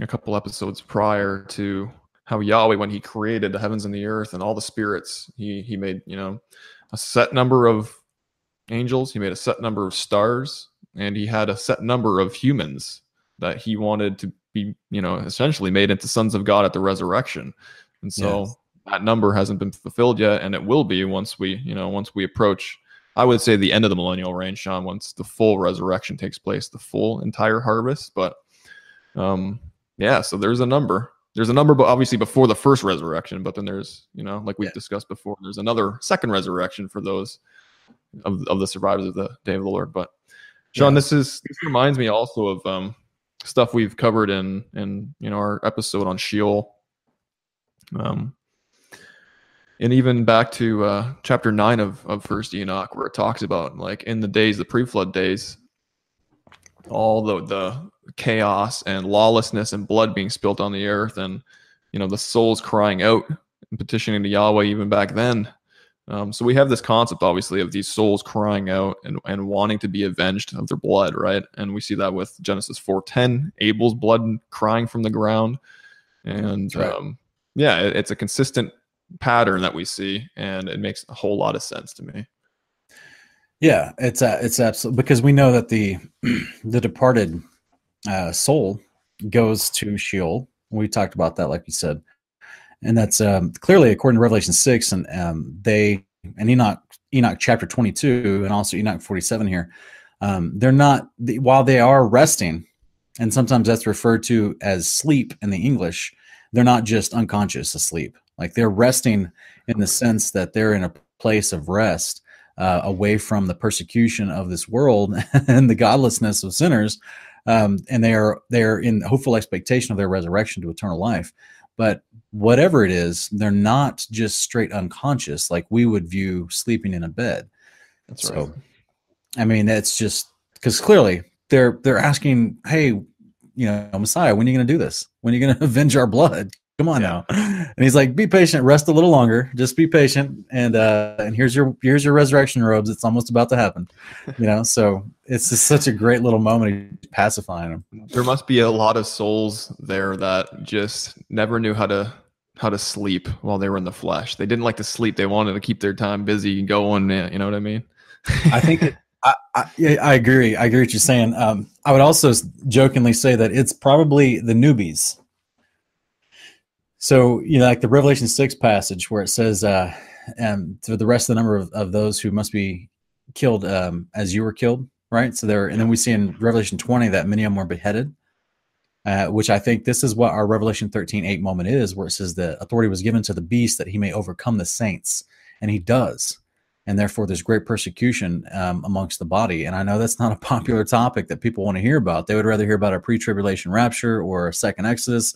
a couple episodes prior to how Yahweh, when He created the heavens and the earth and all the spirits, He He made you know a set number of angels, He made a set number of stars, and He had a set number of humans that He wanted to be you know essentially made into sons of God at the resurrection. And so Yes. That number hasn't been fulfilled yet, and it will be once we you know once we approach I would say the end of the millennial reign, Sean, once the full resurrection takes place, the full entire harvest. But um, yeah, so there's a number. There's a number, but obviously before the first resurrection. But then there's, you know, like we've Yeah. discussed before, there's another second resurrection for those of, of the survivors of the day of the Lord. But Sean, Yeah. this is this reminds me also of um, stuff we've covered in in you know our episode on Sheol. Um, and even back to uh, chapter nine of, of First Enoch, where it talks about like in the days, the pre-flood days, all the the chaos and lawlessness and blood being spilt on the earth, and you know the souls crying out and petitioning to Yahweh even back then. Um, so we have this concept, obviously, of these souls crying out and, and wanting to be avenged of their blood, right? And we see that with Genesis four ten, Abel's blood crying from the ground, and right. um, yeah, it- it's a consistent pattern that we see, and it makes a whole lot of sense to me. Yeah, it's uh, it's absolutely because we know that the the departed uh, soul goes to Sheol. We talked about that, like you said, and that's um, clearly according to Revelation six, and um, they and Enoch Enoch chapter twenty two, and also Enoch forty seven here. Um, they're not while they are resting, and sometimes that's referred to as sleep in the English. They're not just unconscious asleep; like they're resting in the sense that they're in a place of rest uh, away from the persecution of this world and the godlessness of sinners, um, and they are they are in hopeful expectation of their resurrection to eternal life. But whatever it is, they're not just straight unconscious like we would view sleeping in a bed. That's So, right. I mean, that's just because clearly they're they're asking, hey, you know, Messiah, when are you going to do this? When are you going to avenge our blood? Come on Yeah. now. And he's like, be patient, rest a little longer, just be patient, and uh, and here's your here's your resurrection robes. It's almost about to happen, you know. So it's just such a great little moment pacifying them. there must be a lot of souls there that just never knew how to how to sleep while they were in the flesh. They didn't like to sleep. They wanted to keep their time busy and going. eh, You know what I mean? I think it, I, I, I agree. I agree what you're saying. Um, I would also jokingly say that it's probably the newbies. So, you know, like the Revelation 6 passage where it says, uh, um, to the rest of the number of, of those who must be killed um, as you were killed, right? So there, and then we see in Revelation 20 that many of them were beheaded, uh, which I think this is what our Revelation 13 8 moment is, where it says the authority was given to the beast that he may overcome the saints. And he does and therefore there's great persecution um, amongst the body. And I know that's not a popular topic that people want to hear about. They would rather hear about a pre-tribulation rapture or a second Exodus,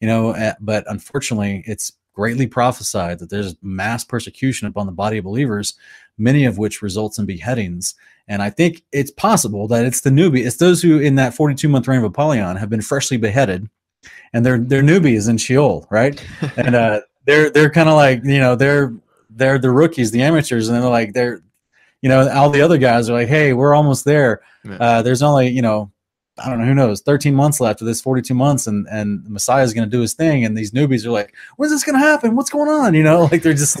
you know. uh, But unfortunately, it's greatly prophesied that there's mass persecution upon the body of believers, many of which results in beheadings. And I think it's possible that it's the newbie, it's those who in that 42 month reign of Apollyon have been freshly beheaded, and they're they're newbies in Sheol, right? and uh, they're they're kind of like you know they're they're the rookies, the amateurs, and they're like they're, you know, all the other guys are like, hey, we're almost there. Uh, there's only you know, I don't know who knows, 13 months left of this 42 months, and and Messiah is going to do his thing, and these newbies are like, when's this going to happen? What's going on? You know, like they're just,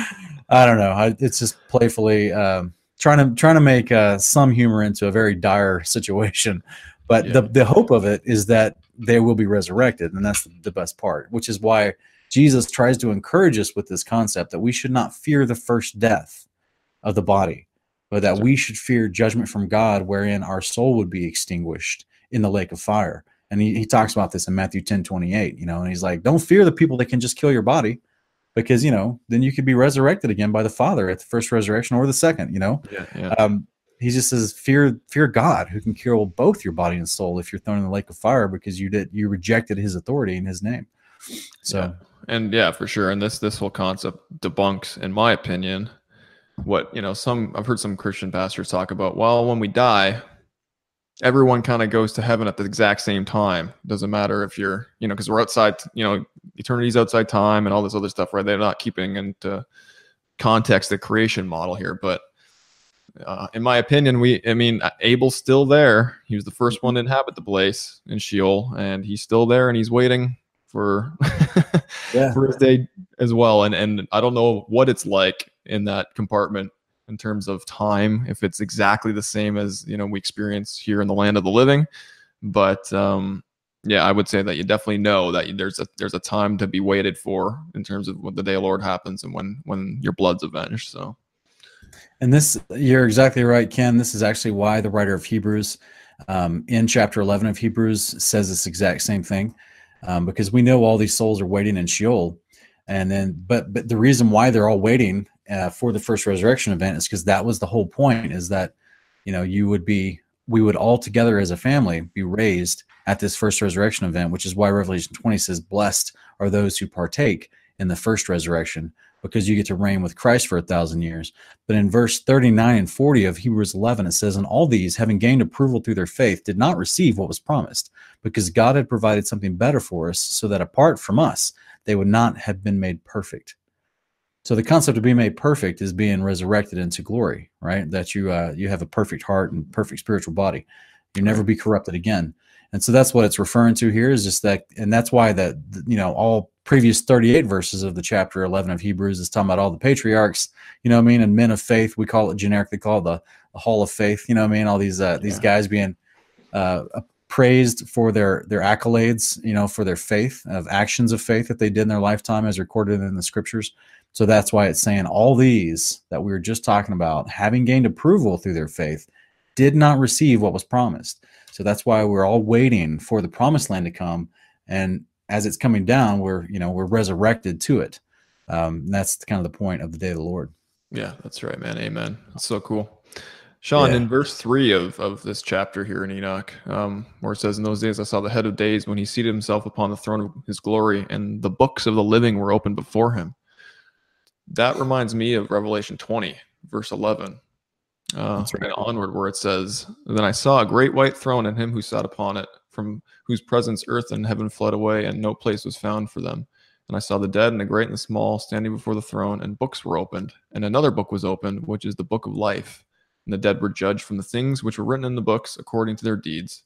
I don't know. I, it's just playfully um, trying to trying to make uh, some humor into a very dire situation. But Yeah. the the hope of it is that they will be resurrected, and that's the best part. Which is why Jesus tries to encourage us with this concept that we should not fear the first death of the body, but that we should fear judgment from God, wherein our soul would be extinguished in the lake of fire. And he, he talks about this in Matthew 10 28, you know, and he's like, Don't fear the people that can just kill your body, because you know then you could be resurrected again by the Father at the first resurrection or the second. You know, Yeah, yeah. um, he just says fear fear God who can kill both your body and soul if you're thrown in the lake of fire because you did you rejected his authority in his name. So Yeah. and yeah, for sure. And this this whole concept debunks, in my opinion, what you know. Some I've heard some Christian pastors talk about. Well, when we die, everyone kind of goes to heaven at the exact same time. Doesn't matter if you're, you know, because we're outside. You know, eternity's outside time and all this other stuff, right? They're not keeping into context the creation model here, but. Uh, in my opinion, we, I mean, Abel's still there. He was the first one to inhabit the place in Sheol, and he's still there and he's waiting for Yeah. for his day as well. And and I don't know what it's like in that compartment in terms of time, if it's exactly the same as you know we experience here in the land of the living. But um, yeah, I would say that you definitely know that there's a there's a time to be waited for in terms of when the day of Lord happens and when when your blood's avenged. So And this, you're exactly right, Ken. This is actually why the writer of Hebrews, um, in chapter 11 of Hebrews, says this exact same thing, um, because we know all these souls are waiting in Sheol, and then, but but the reason why they're all waiting uh, for the first resurrection event is because that was the whole point, is that you know you would be, we would all together as a family be raised at this first resurrection event, which is why Revelation 20 says, "Blessed are those who partake in the first resurrection." Because you get to reign with Christ for a thousand years. But in verse 39 and 40 of Hebrews 11, it says, And all these, having gained approval through their faith, did not receive what was promised, because God had provided something better for us, so that apart from us, they would not have been made perfect. So the concept of being made perfect is being resurrected into glory, right? That you uh, you have a perfect heart and perfect spiritual body. You never be corrupted again. And so that's what it's referring to here is just that, and that's why that you know all previous 38 verses of the chapter 11 of Hebrews is talking about all the patriarchs, you know what I mean, and men of faith. We call it generically called the, the Hall of Faith. You know what I mean? All these uh, these Yeah. guys being uh, praised for their their accolades, you know, for their faith of actions of faith that they did in their lifetime, as recorded in the scriptures. So that's why it's saying all these that we were just talking about, having gained approval through their faith, did not receive what was promised. So that's why we're all waiting for the promised land to come, and as it's coming down, we're you know we're resurrected to it. Um, that's kind of the point of the day of the Lord. yeah, that's right, man. Amen. That's so cool. Sean, Yeah. in verse three of, of this chapter here in Enoch, um, where it says, In those days I saw the head of days when he seated himself upon the throne of his glory, and the books of the living were opened before him. That reminds me of Revelation 20, verse 11, uh, That's right. and onward, where it says, Then I saw a great white throne and him who sat upon it, from whose presence earth and heaven fled away, and no place was found for them. And I saw the dead and the great and the small standing before the throne, and books were opened. And another book was opened, which is the book of life. And the dead were judged from the things which were written in the books according to their deeds.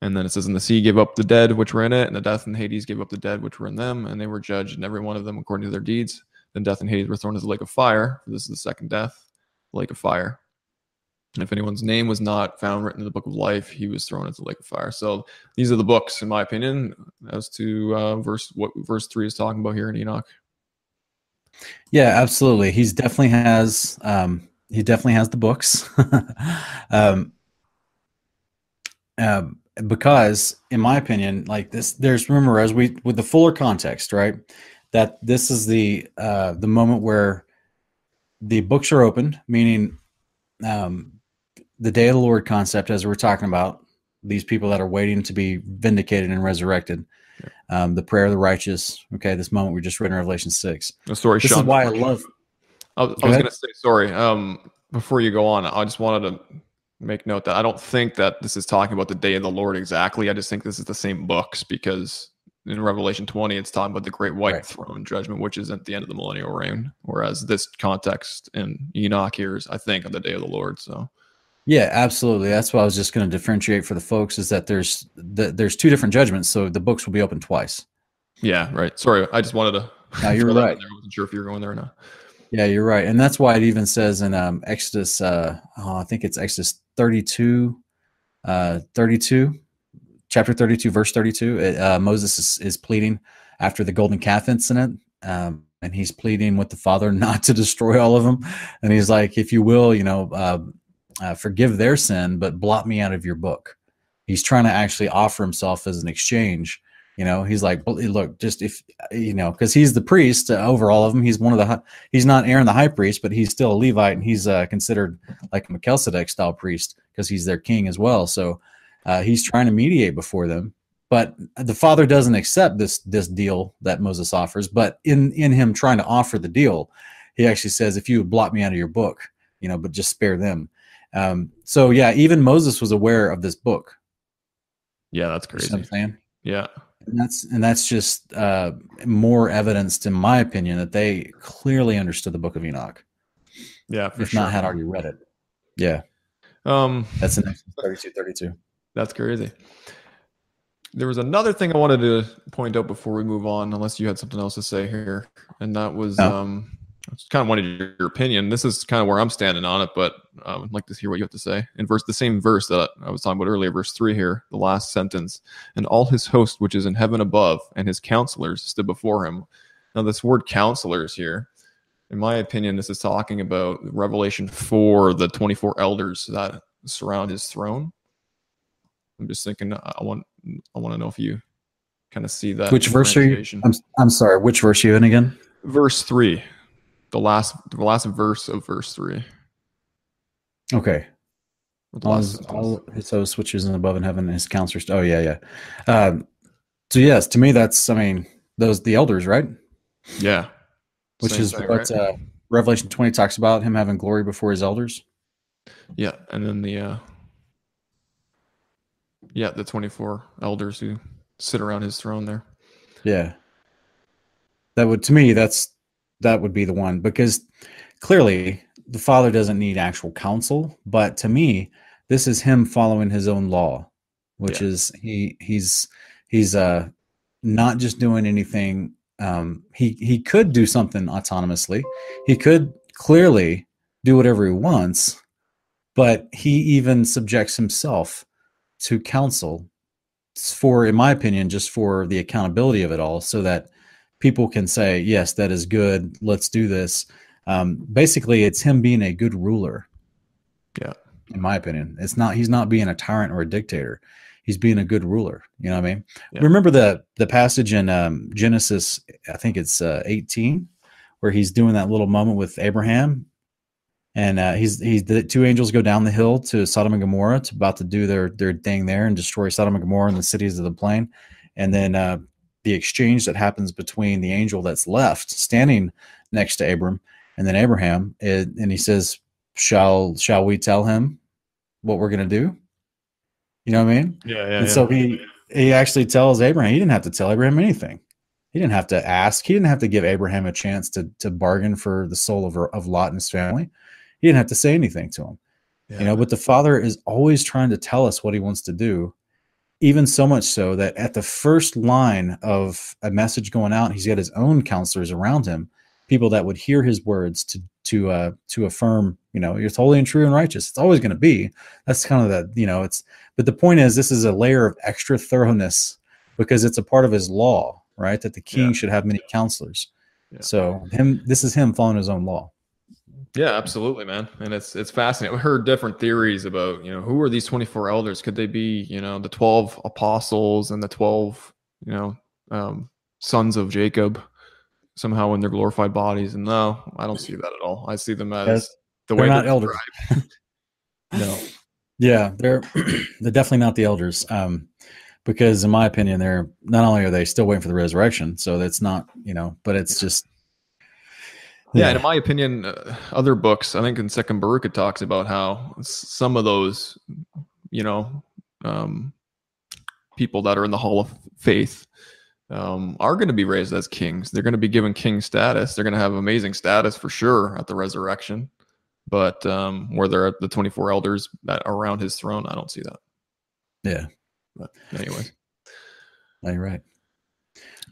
And then it says, And the sea gave up the dead which were in it, and the death and Hades gave up the dead which were in them, and they were judged, and every one of them according to their deeds. Then death and Hades were thrown into the lake of fire. This is the second death, the lake of fire. And if anyone's name was not found written in the book of life, he was thrown into the lake of fire. So these are the books, in my opinion, as to uh, verse what verse three is talking about here in Enoch. Yeah, absolutely. He's definitely has um he definitely has the books. um um, because in my opinion, like this there's remember as we with the fuller context, right? That this is the uh the moment where the books are opened, meaning um the day of the Lord concept as we're talking about, these people that are waiting to be vindicated and resurrected. Um, the prayer of the righteous. Okay, this moment we just read in Revelation six. Oh, sorry, This Sean. is why I love I was, I was going to say sorry. Um, before you go on, I just wanted to make note that I don't think that this is talking about the day of the Lord exactly. I just think this is the same books because in Revelation 20, it's talking about the great white Right. throne judgment, which is at the end of the millennial reign. Whereas this context in Enoch here is, I think, on the day of the Lord. So Yeah, absolutely. That's what I was just going to differentiate for the folks is that there's the, there's two different judgments, so the books will be open twice. yeah, right. Sorry, I just wanted to. No, you're throw that in right. I wasn't sure if you were going there or not. Yeah, you're right, and that's why it even says in um, Exodus, uh, oh, I think it's Exodus 32, uh, 32, chapter 32, verse 32. It, uh, Moses is, is pleading after the golden calf incident, um, and he's pleading with the Father not to destroy all of them, and he's like, "If you will, you know, uh, uh, forgive their sin, but blot me out of your book." He's trying to actually offer himself as an exchange You know, he's like, look, just if you know, because he's the priest uh, over all of them. He's one of the. He's not Aaron the high priest, but he's still a Levite, and he's uh, considered like a Melchizedek style priest because he's their king as well. So uh, he's trying to mediate before them, but the father doesn't accept this this deal that Moses offers. But in in him trying to offer the deal, he actually says, "If you would blot me out of your book, you know, but just spare them." Um, so yeah, even Moses was aware of this book. Yeah, that's crazy. You know I'm saying. Yeah, and that's and that's just uh, more evidence, in my opinion, that they clearly understood the Book of Enoch. Yeah, if sure. not had already read it. Yeah. Um, that's next 32, 32. That's crazy. There was another thing I wanted to point out before we move on, unless you had something else to say here, and that was no. um, I just kind of wanted your opinion. This is kind of where I'm standing on it, but I would like to hear what you have to say. In verse, the same verse that I was talking about earlier, verse three here, the last sentence, and all his host which is in heaven above, and his counselors stood before him. Now, this word counselors here, in my opinion, this is talking about Revelation four, the 24 elders that surround his throne. I'm just thinking, I want, I want to know if you kind of see that. Which verse are you? I'm, I'm sorry. Which verse are you in again? Verse three the last the last verse of verse three. Okay. All, all his host switches in above in heaven, his counselors. Oh yeah, yeah. Um, so yes, to me that's I mean those the elders, right? Yeah. Which Same is thing, what right? uh, Revelation twenty talks about him having glory before his elders. Yeah, and then the uh yeah the twenty four elders who sit around his throne there. Yeah. That would to me that's that would be the one because clearly the father doesn't need actual counsel but to me this is him following his own law which yeah. is he he's he's uh not just doing anything um he he could do something autonomously he could clearly do whatever he wants but he even subjects himself to counsel for in my opinion just for the accountability of it all so that people can say, yes, that is good. Let's do this. Um, basically, it's him being a good ruler. Yeah. In my opinion, it's not, he's not being a tyrant or a dictator. He's being a good ruler. You know what I mean? Yeah. Remember the, the passage in um, Genesis, I think it's uh, 18, where he's doing that little moment with Abraham. And uh, he's, he's the two angels go down the hill to Sodom and Gomorrah. It's about to do their, their thing there and destroy Sodom and Gomorrah and the cities of the plain. And then uh, the exchange that happens between the angel that's left standing next to Abram and then Abraham, it, and he says, "Shall shall we tell him what we're going to do?" You know what I mean? Yeah, yeah. And yeah. so he he actually tells Abraham. He didn't have to tell Abraham anything. He didn't have to ask. He didn't have to give Abraham a chance to to bargain for the soul of of Lot and his family. He didn't have to say anything to him. Yeah. You know, but the father is always trying to tell us what he wants to do even so much so that at the first line of a message going out, he's got his own counselors around him, people that would hear his words to to uh, to affirm, you know, it's holy and true and righteous. It's always going to be. That's kind of the, you know, it's. But the point is, this is a layer of extra thoroughness because it's a part of his law, right? That the king yeah. should have many counselors. Yeah. So him, this is him following his own law. Yeah, absolutely, man. And it's it's fascinating. We heard different theories about, you know, who are these 24 elders? Could they be, you know, the 12 apostles and the 12, you know, um, sons of Jacob somehow in their glorified bodies? And no, I don't see that at all. I see them as yes, the way not elders. no. Yeah, they're they're definitely not the elders. Um, because in my opinion, they're not only are they still waiting for the resurrection, so that's not, you know, but it's just yeah, and in my opinion, uh, other books, I think in Second Baruch it talks about how some of those, you know, um, people that are in the Hall of Faith um, are going to be raised as kings. They're going to be given king status. They're going to have amazing status for sure at the resurrection. But um, where they're at the 24 elders that are around his throne, I don't see that. Yeah. But anyway. you're right.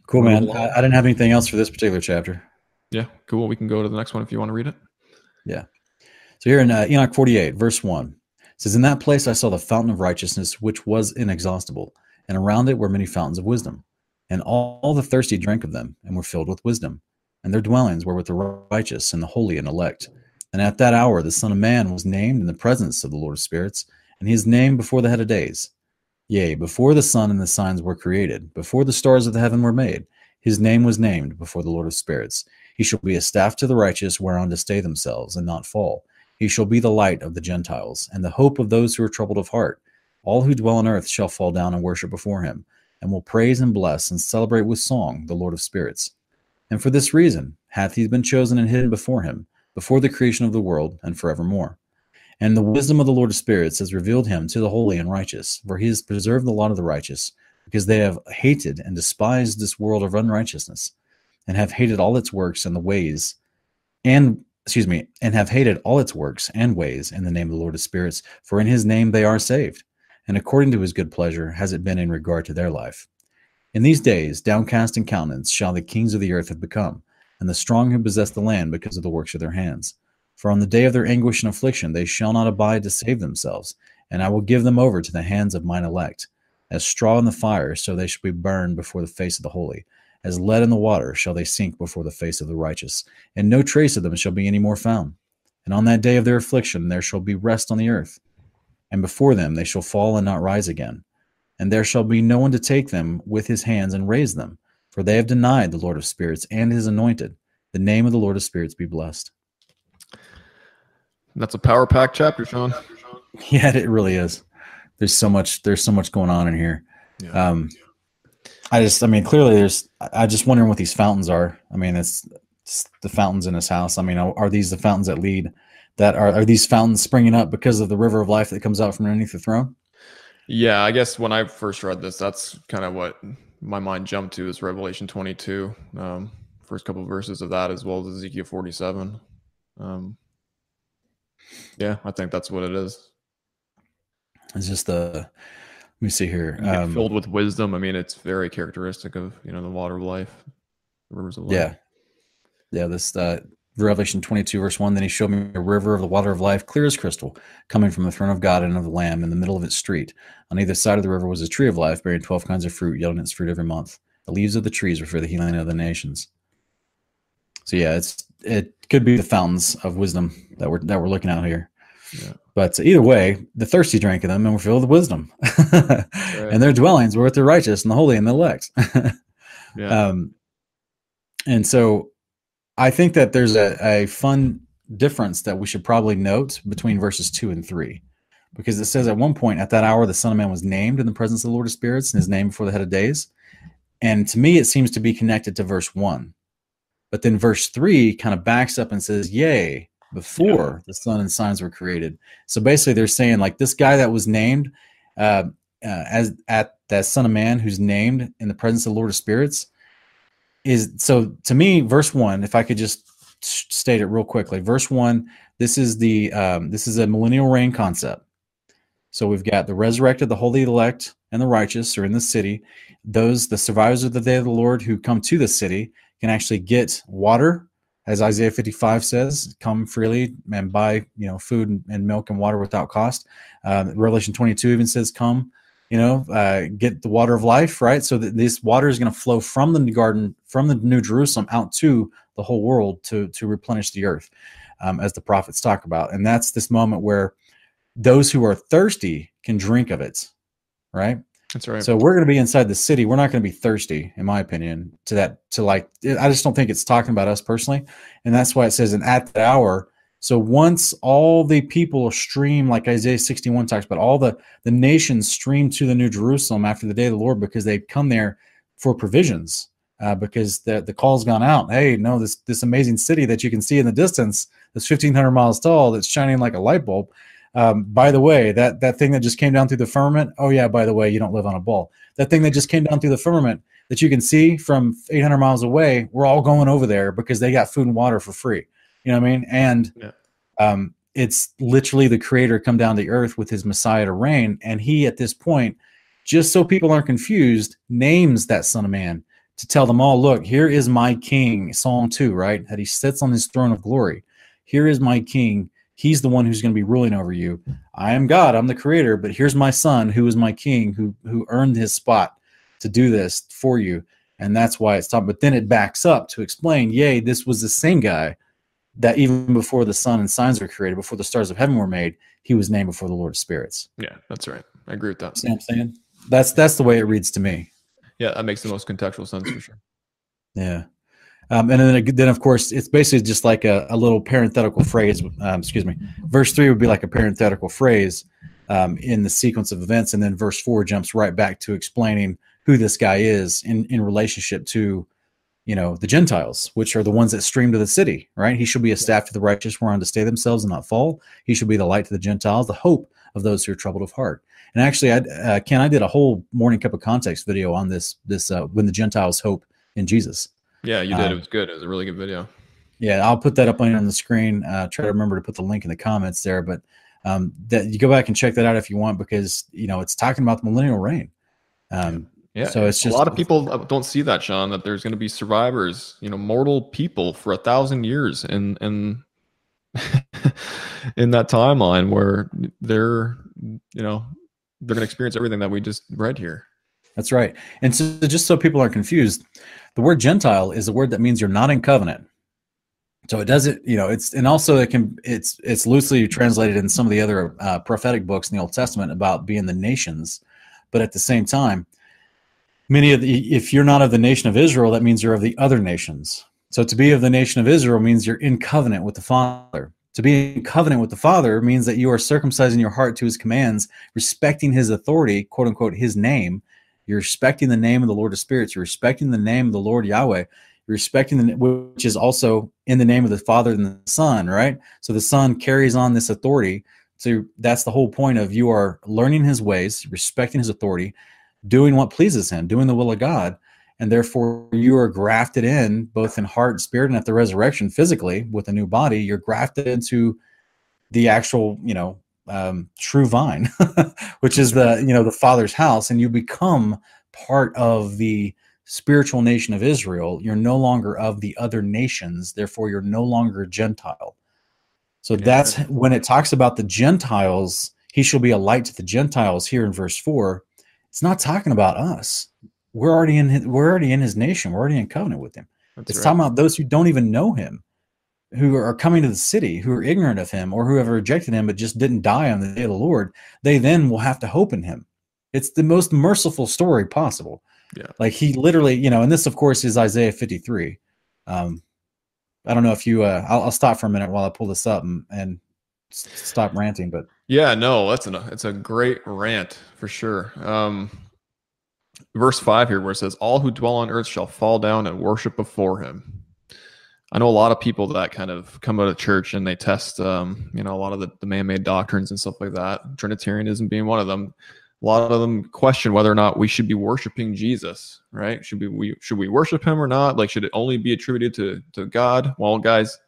Cool, man. I, I didn't have anything else for this particular chapter. Yeah, cool. We can go to the next one if you want to read it. Yeah. So here in uh, Enoch 48, verse 1 says, In that place I saw the fountain of righteousness, which was inexhaustible, and around it were many fountains of wisdom. And all, all the thirsty drank of them, and were filled with wisdom. And their dwellings were with the righteous and the holy and elect. And at that hour the Son of Man was named in the presence of the Lord of spirits, and he is named before the head of days. Yea, before the sun and the signs were created, before the stars of the heaven were made, his name was named before the Lord of spirits. He shall be a staff to the righteous whereon to stay themselves and not fall. He shall be the light of the Gentiles and the hope of those who are troubled of heart. All who dwell on earth shall fall down and worship before him, and will praise and bless and celebrate with song the Lord of spirits. And for this reason hath he been chosen and hidden before him, before the creation of the world, and forevermore. And the wisdom of the Lord of spirits has revealed him to the holy and righteous, for he has preserved the lot of the righteous, because they have hated and despised this world of unrighteousness, and have hated all its works and the ways, and excuse me, and have hated all its works and ways in the name of the Lord of spirits, for in his name they are saved and according to his good pleasure has it been in regard to their life. In these days, downcast in countenance shall the kings of the earth have become, and the strong who possess the land because of the works of their hands. For on the day of their anguish and affliction they shall not abide to save themselves, and I will give them over to the hands of mine elect. As straw in the fire, so they shall be burned before the face of the holy. As lead in the water shall they sink before the face of the righteous, and no trace of them shall be any more found. And on that day of their affliction there shall be rest on the earth and before them they shall fall and not rise again. And there shall be no one to take them with his hands and raise them, for they have denied the Lord of spirits and his anointed. The name of the Lord of spirits be blessed. That's a power pack chapter, Sean. Yeah, it really is. There's so much. There's so much going on in here. Yeah. Um, I just, I mean, clearly, there's. I just wondering what these fountains are. I mean, it's, it's the fountains in his house. I mean, are these the fountains that lead that are, are these fountains springing up because of the river of life that comes out from underneath the throne? Yeah, I guess when I first read this, that's kind of what my mind jumped to is Revelation 22, um, first couple of verses of that, as well as Ezekiel 47. Um, yeah, I think that's what it is. It's just the, me see here, um, filled with wisdom. I mean, it's very characteristic of you know the water of life, rivers of life. Yeah, yeah. This uh, Revelation 22, verse 1 Then he showed me a river of the water of life, clear as crystal, coming from the throne of God and of the Lamb in the middle of its street. On either side of the river was a tree of life, bearing 12 kinds of fruit, yielding its fruit every month. The leaves of the trees were for the healing of the nations. So, yeah, it's it could be the fountains of wisdom that we're, that we're looking at here. Yeah. But either way, the thirsty drank of them and were filled with wisdom. right. And their dwellings were with the righteous and the holy and the elect. yeah. Um, and so I think that there's a, a fun difference that we should probably note between verses two and three. Because it says at one point, at that hour, the Son of Man was named in the presence of the Lord of Spirits, and his name before the head of days. And to me, it seems to be connected to verse one. But then verse three kind of backs up and says, Yea, before yeah. the sun and signs were created. So basically, they're saying, like, this guy that was named uh, uh, as at that Son of Man who's named in the presence of the Lord of Spirits, is so to me verse one if i could just state it real quickly verse one this is the um, this is a millennial reign concept so we've got the resurrected the holy elect and the righteous are in the city those the survivors of the day of the lord who come to the city can actually get water as isaiah 55 says come freely and buy you know food and, milk and water without cost uh, revelation 22 even says come you know, uh, get the water of life, right? So that this water is going to flow from the garden, from the New Jerusalem out to the whole world to to replenish the earth, um, as the prophets talk about. And that's this moment where those who are thirsty can drink of it, right? That's right. So we're going to be inside the city. We're not going to be thirsty, in my opinion, to that to like. I just don't think it's talking about us personally, and that's why it says, "And at that hour." So once all the people stream, like Isaiah 61 talks about, all the, the nations stream to the New Jerusalem after the day of the Lord because they come there for provisions, uh, because the, the call's gone out. Hey, no, this, this amazing city that you can see in the distance that's 1,500 miles tall that's shining like a light bulb. Um, by the way, that, that thing that just came down through the firmament, oh, yeah, by the way, you don't live on a ball. That thing that just came down through the firmament that you can see from 800 miles away, we're all going over there because they got food and water for free you know what I mean? And yeah. um, it's literally the creator come down to earth with his Messiah to reign. And he, at this point, just so people aren't confused, names that Son of Man to tell them all, look, here is my king, Psalm 2, right? That he sits on his throne of glory. Here is my king. He's the one who's going to be ruling over you. I am God, I'm the creator, but here's my son who is my king, who who earned his spot to do this for you. And that's why it's taught. But then it backs up to explain, yay, this was the same guy that even before the sun and signs were created, before the stars of heaven were made, he was named before the Lord of spirits. Yeah, that's right. I agree with that. See what I'm saying? That's that's the way it reads to me. Yeah, that makes the most contextual sense for sure. Yeah. Um, and then, then of course, it's basically just like a, a little parenthetical phrase. Um, excuse me. Verse three would be like a parenthetical phrase um, in the sequence of events, and then verse four jumps right back to explaining who this guy is in in relationship to, you know, the Gentiles, which are the ones that stream to the city. Right? He shall be a staff to the righteous, whereon to stay themselves and not fall. He shall be the light to the Gentiles, the hope of those who are troubled of heart. And actually, I uh, Ken, I did a whole morning cup of context video on this. This uh, when the Gentiles hope in Jesus. Yeah, you did. Um, it was good. It was a really good video. Yeah, I'll put that up on the screen. Uh, try to remember to put the link in the comments there, but um, that you go back and check that out if you want because you know it's talking about the millennial reign. Um, yeah. So it's just a lot of people don't see that, Sean. That there's going to be survivors, you know, mortal people for a thousand years, and and in that timeline where they're, you know, they're going to experience everything that we just read here. That's right. And so, just so people aren't confused, the word Gentile is a word that means you're not in covenant. So it doesn't, you know, it's and also it can it's it's loosely translated in some of the other uh, prophetic books in the Old Testament about being the nations, but at the same time, many of the if you're not of the nation of Israel, that means you're of the other nations. So to be of the nation of Israel means you're in covenant with the Father. To be in covenant with the Father means that you are circumcising your heart to his commands, respecting his authority, quote unquote, his name. You're respecting the name of the Lord of Spirits. You're respecting the name of the Lord Yahweh. You're respecting the which is also in the name of the Father and the Son, right? So the Son carries on this authority. So that's the whole point of you are learning his ways, respecting his authority, doing what pleases him, doing the will of God and therefore you are grafted in both in heart spirit and at the resurrection physically with a new body you're grafted into the actual you know um, true vine which is the you know the father's house and you become part of the spiritual nation of israel you're no longer of the other nations therefore you're no longer gentile so yeah. that's when it talks about the gentiles he shall be a light to the gentiles here in verse 4 it's not talking about us we're already in his, we're already in his nation. We're already in covenant with him. That's it's right. talking about those who don't even know him, who are coming to the city, who are ignorant of him, or who have rejected him but just didn't die on the day of the Lord. They then will have to hope in him. It's the most merciful story possible. Yeah. Like he literally, you know, and this of course is Isaiah 53. Um, I don't know if you, uh, I'll, I'll stop for a minute while I pull this up and, and stop ranting, but yeah, no, that's an, it's a great rant for sure. Um, verse 5 here where it says all who dwell on earth shall fall down and worship before him i know a lot of people that kind of come out of church and they test um, you know a lot of the, the man-made doctrines and stuff like that trinitarianism being one of them a lot of them question whether or not we should be worshiping jesus right should we, we should we worship him or not like should it only be attributed to to god well guys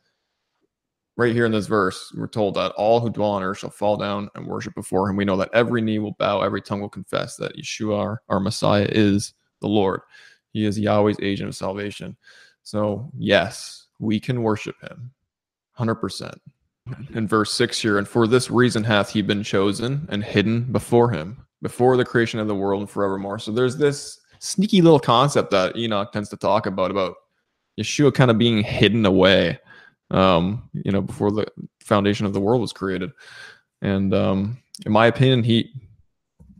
right here in this verse, we're told that all who dwell on earth shall fall down and worship before him. We know that every knee will bow, every tongue will confess that Yeshua, our, our Messiah, is the Lord. He is Yahweh's agent of salvation. So, yes, we can worship him 100%. In verse 6 here, and for this reason hath he been chosen and hidden before him, before the creation of the world and forevermore. So, there's this sneaky little concept that Enoch tends to talk about, about Yeshua kind of being hidden away um, you know, before the foundation of the world was created. And um, in my opinion, he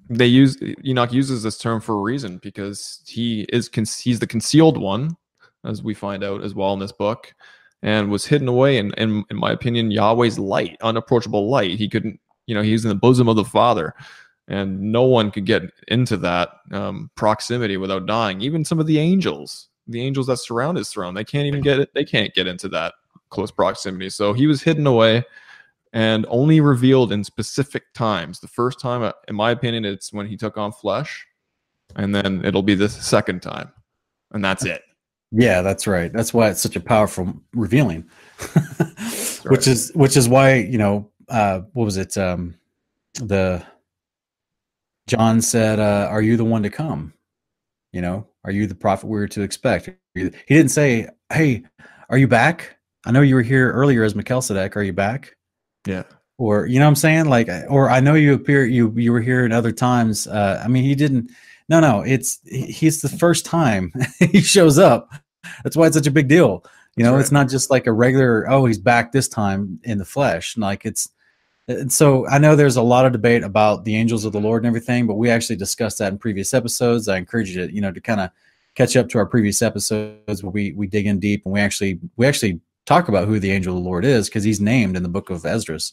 they use Enoch uses this term for a reason because he is he's the concealed one, as we find out as well in this book, and was hidden away. And in, in my opinion, Yahweh's light, unapproachable light. He couldn't, you know, he's in the bosom of the Father, and no one could get into that um, proximity without dying. Even some of the angels, the angels that surround his throne, they can't even get it. They can't get into that close proximity. So he was hidden away and only revealed in specific times. The first time, uh, in my opinion, it's when he took on flesh, and then it'll be the second time, and that's it. Yeah, that's right. That's why it's such a powerful revealing. which is which is why you know uh, what was it? Um, the John said, uh, "Are you the one to come?" You know, are you the prophet we were to expect? He didn't say, "Hey, are you back?" I know you were here earlier as Melchizedek. Are you back? Yeah. Or you know what I'm saying? Like, or I know you appear you you were here in other times. Uh, I mean, he didn't. No, no. It's he's the first time he shows up. That's why it's such a big deal. You know, right. it's not just like a regular. Oh, he's back this time in the flesh. Like it's And so I know there's a lot of debate about the angels of the Lord and everything, but we actually discussed that in previous episodes. I encourage you to, you know, to kind of catch up to our previous episodes where we we dig in deep and we actually we actually talk about who the angel of the Lord is because he's named in the book of Esdras.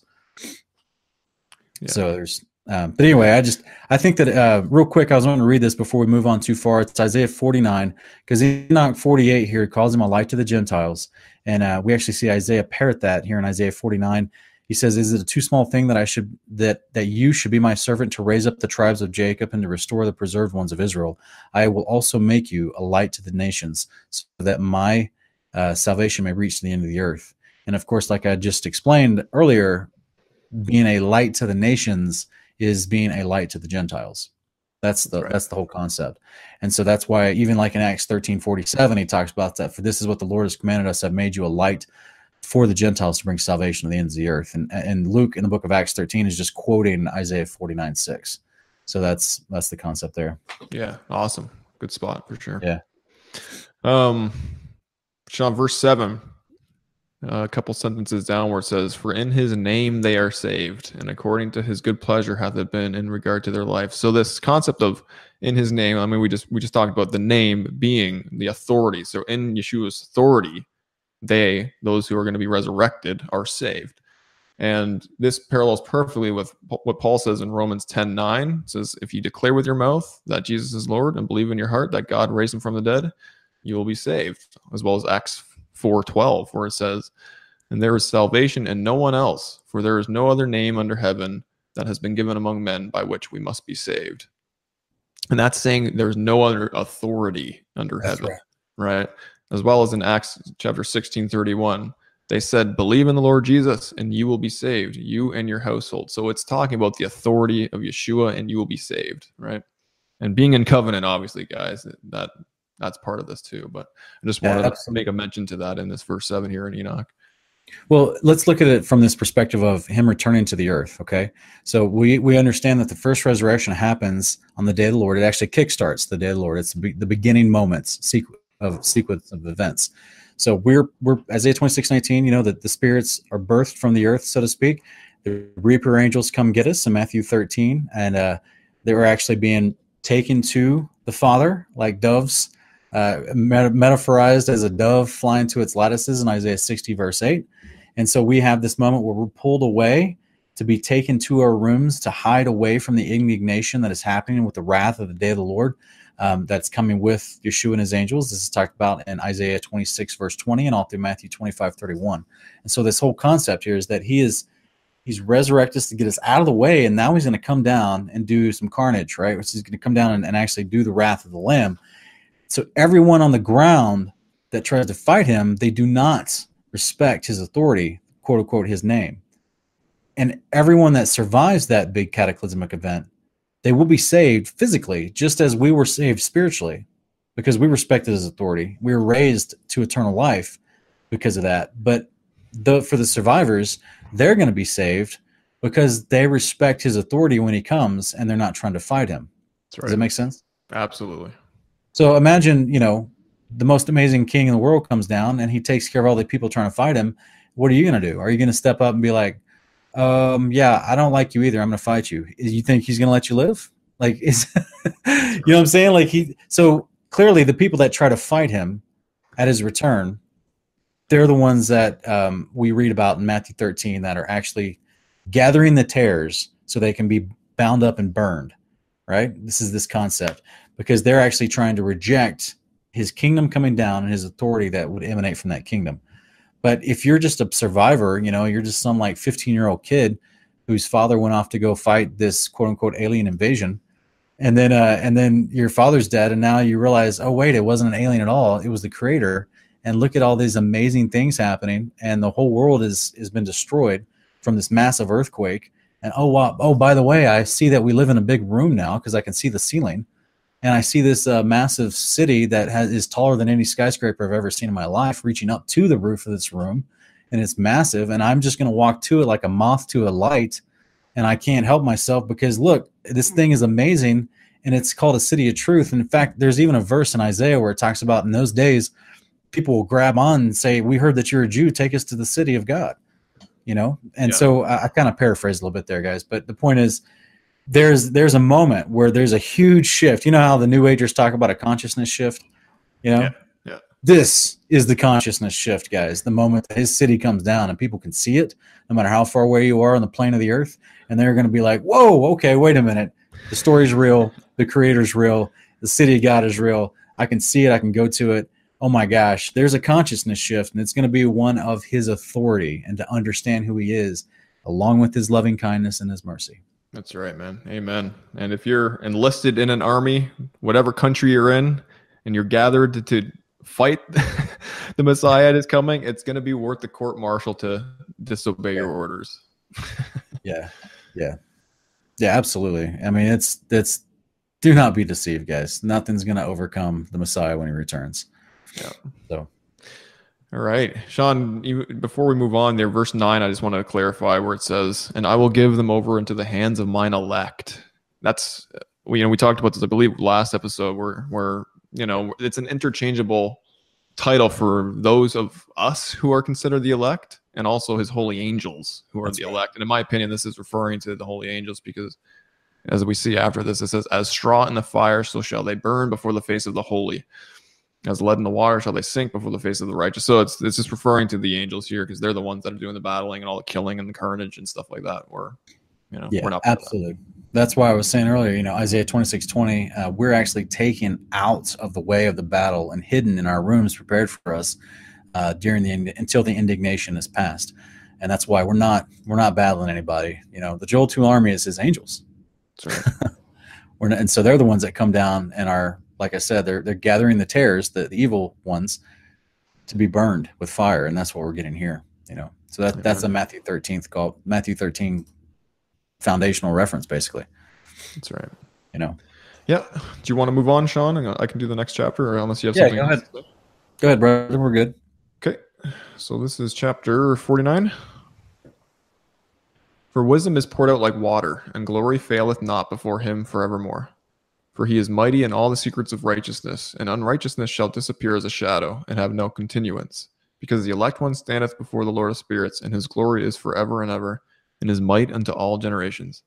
Yeah. So there's um, but anyway, I just I think that uh, real quick, I was going to read this before we move on too far. It's Isaiah 49 because in Enoch 48 here calls him a light to the Gentiles, and uh, we actually see Isaiah parrot that here in Isaiah 49. He says, "Is it a too small thing that I should that that you should be my servant to raise up the tribes of Jacob and to restore the preserved ones of Israel? I will also make you a light to the nations, so that my uh, salvation may reach the end of the earth." And of course, like I just explained earlier, being a light to the nations is being a light to the Gentiles. That's the right. that's the whole concept. And so that's why even like in Acts 13, 47, he talks about that. For this is what the Lord has commanded us, I've made you a light for the Gentiles to bring salvation to the ends of the earth. And and Luke in the book of Acts 13 is just quoting Isaiah 49, 6. So that's that's the concept there. Yeah, awesome. Good spot for sure. Yeah. Um Sean, verse seven a couple sentences down where it says, For in his name they are saved, and according to his good pleasure hath it been in regard to their life. So this concept of in his name, I mean, we just we just talked about the name being the authority. So in Yeshua's authority, they, those who are going to be resurrected, are saved. And this parallels perfectly with what Paul says in Romans 10 9. It says, If you declare with your mouth that Jesus is Lord and believe in your heart that God raised him from the dead, you will be saved, as well as Acts 4:12 where it says, "And there is salvation in no one else, for there is no other name under heaven that has been given among men by which we must be saved." And that's saying there's no other authority under that's heaven, right. right? As well as in Acts chapter 16, 31, they said, Believe in the Lord Jesus and you will be saved, you and your household. So it's talking about the authority of Yeshua and you will be saved, right? And being in covenant, obviously, guys, that that's part of this too. But I just wanted yeah, to make a mention to that in this verse seven here in Enoch. Well, let's look at it from this perspective of him returning to the earth. Okay, so we we understand that the first resurrection happens on the day of the Lord. It actually kickstarts the day of the Lord. It's the, the beginning moments sequ- of sequence of events. So we're we're Isaiah twenty six nineteen. You know that the spirits are birthed from the earth, so to speak. The reaper angels come get us in Matthew thirteen, and uh, they were actually being taken to the Father like doves uh, metaphorized as a dove flying to its lattices in Isaiah 60, verse 8. And so we have this moment where we're pulled away to be taken to our rooms to hide away from the indignation that is happening with the wrath of the day of the Lord um, that's coming with Yeshua and his angels. This is talked about in Isaiah 26, verse 20, and all through Matthew 25, 31. And so this whole concept here is that he is he's resurrected us to get us out of the way, and now he's going to come down and do some carnage, right? Which is going to come down and, and actually do the wrath of the Lamb. So everyone on the ground that tries to fight him, they do not respect his authority, quote unquote, his name. And everyone that survives that big cataclysmic event, they will be saved physically, just as we were saved spiritually, because we respected his authority. We were raised to eternal life because of that. But the, for the survivors, they're going to be saved because they respect his authority when he comes and they're not trying to fight him. Right. Does that make sense? Absolutely. So imagine, you know, the most amazing king in the world comes down and he takes care of all the people trying to fight him. What are you going to do? Are you going to step up and be like, um, yeah, I don't like you either. I'm going to fight you. You think he's going to let you live? Like, is, you know what I'm saying? Like, he, so clearly the people that try to fight him at his return, they're the ones that um, we read about in Matthew 13 that are actually gathering the tares so they can be bound up and burned, right? This is this concept because they're actually trying to reject his kingdom coming down and his authority that would emanate from that kingdom. But if you're just a survivor, you know, you're just some like 15 year old kid whose father went off to go fight this quote unquote alien invasion. And then, uh, and then your father's dead, and now you realize, oh wait, it wasn't an alien at all; it was the creator. And look at all these amazing things happening, and the whole world is has been destroyed from this massive earthquake. And oh wow, oh by the way, I see that we live in a big room now because I can see the ceiling and I see this uh, massive city that has, is taller than any skyscraper I've ever seen in my life, reaching up to the roof of this room, and it's massive. And I'm just going to walk to it like a moth to a light, and I can't help myself because look, this thing is amazing, and it's called a city of truth. And in fact, there's even a verse in Isaiah where it talks about in those days, people will grab on and say, "We heard that you're a Jew. Take us to the city of God." you know. And yeah. so I, I kind of paraphrased a little bit there, guys. But the point is, there's there's a moment where there's a huge shift. You know how the New Agers talk about a consciousness shift. You know, yeah. yeah. This is the consciousness shift, guys. The moment that his city comes down and people can see it, no matter how far away you are on the plane of the earth, and they're going to be like, "Whoa, okay, wait a minute. The story's real. The creator's real. The city of God is real. I can see it. I can go to it oh my gosh, there's a consciousness shift, and it's going to be one of his authority and to understand who he is, along with his loving kindness and his mercy. That's right, man. Amen. And if you're enlisted in an army, whatever country you're in, and you're gathered to, to fight the Messiah that is coming, it's going to be worth the court martial to disobey yeah. your orders. yeah. Yeah. Yeah, absolutely. I mean, it's, it's, do not be deceived, guys. Nothing's going to overcome the Messiah when he returns. Yeah. So. All right, Sean. You, before we move on, there, verse nine. I just want to clarify where it says, "And I will give them over into the hands of mine elect." That's we, you know, we talked about this, I believe, last episode, where where you know it's an interchangeable title for those of us who are considered the elect, and also His holy angels who are That's the right. elect. And in my opinion, this is referring to the holy angels because, as we see after this, it says, "As straw in the fire, so shall they burn before the face of the holy." As lead in the water shall they sink before the face of the righteous. So it's it's just referring to the angels here because they're the ones that are doing the battling and all the killing and the carnage and stuff like that. We're you know yeah, we're not absolutely. That. That's why I was saying earlier, you know, Isaiah twenty six twenty, uh, we're actually taken out of the way of the battle and hidden in our rooms prepared for us uh, during the until the indignation is passed. and that's why we're not we're not battling anybody. You know, the Joel two army is his angels. That's right. we're not, and so they're the ones that come down and are like I said, they're they're gathering the tares, the, the evil ones, to be burned with fire, and that's what we're getting here. You know, so that that's a Matthew thirteenth call, Matthew thirteen foundational reference, basically. That's right. You know. Yeah. Do you want to move on, Sean? I can do the next chapter, or unless you have yeah, something. go ahead. Go ahead, brother. We're good. Okay. So this is chapter forty-nine. For wisdom is poured out like water, and glory faileth not before him forevermore. For he is mighty in all the secrets of righteousness, and unrighteousness shall disappear as a shadow, and have no continuance. Because the elect one standeth before the Lord of spirits, and his glory is forever and ever, and his might unto all generations.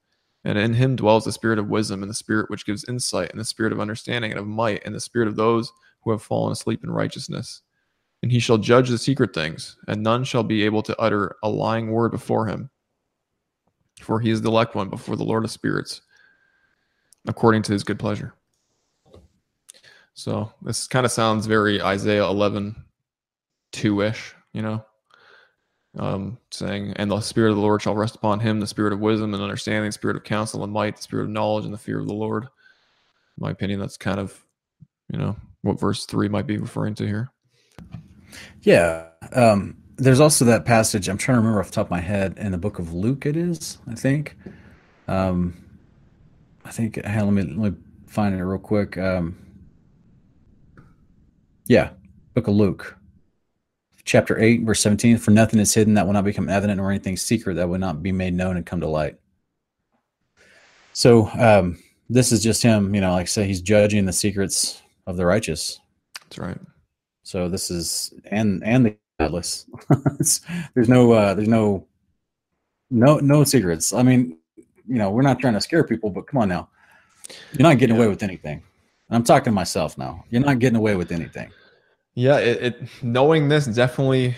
And in him dwells the spirit of wisdom, and the spirit which gives insight, and the spirit of understanding and of might, and the spirit of those who have fallen asleep in righteousness. And he shall judge the secret things, and none shall be able to utter a lying word before him. For he is the elect one before the Lord of spirits according to his good pleasure. So this kind of sounds very Isaiah 11 2 ish, you know, um, saying, And the Spirit of the Lord shall rest upon him, the Spirit of wisdom and understanding, the Spirit of counsel and might, the Spirit of knowledge and the fear of the Lord. In my opinion, that's kind of, you know, what verse 3 might be referring to here. Yeah. Um, there's also that passage, I'm trying to remember off the top of my head, in the book of Luke, it is, I think. Um, I think. Hey, let me let me find it real quick. Um, yeah, Book of Luke, chapter eight, verse seventeen. For nothing is hidden that will not become evident, or anything secret that will not be made known and come to light. So um, this is just him. You know, like I say, he's judging the secrets of the righteous. That's right. So this is and and the godless. there's no uh, there's no no no secrets. I mean, you know, we're not trying to scare people, but come on now. You're not getting yeah. away with anything. I'm talking to myself now. You're not getting away with anything. Yeah, it, it knowing this definitely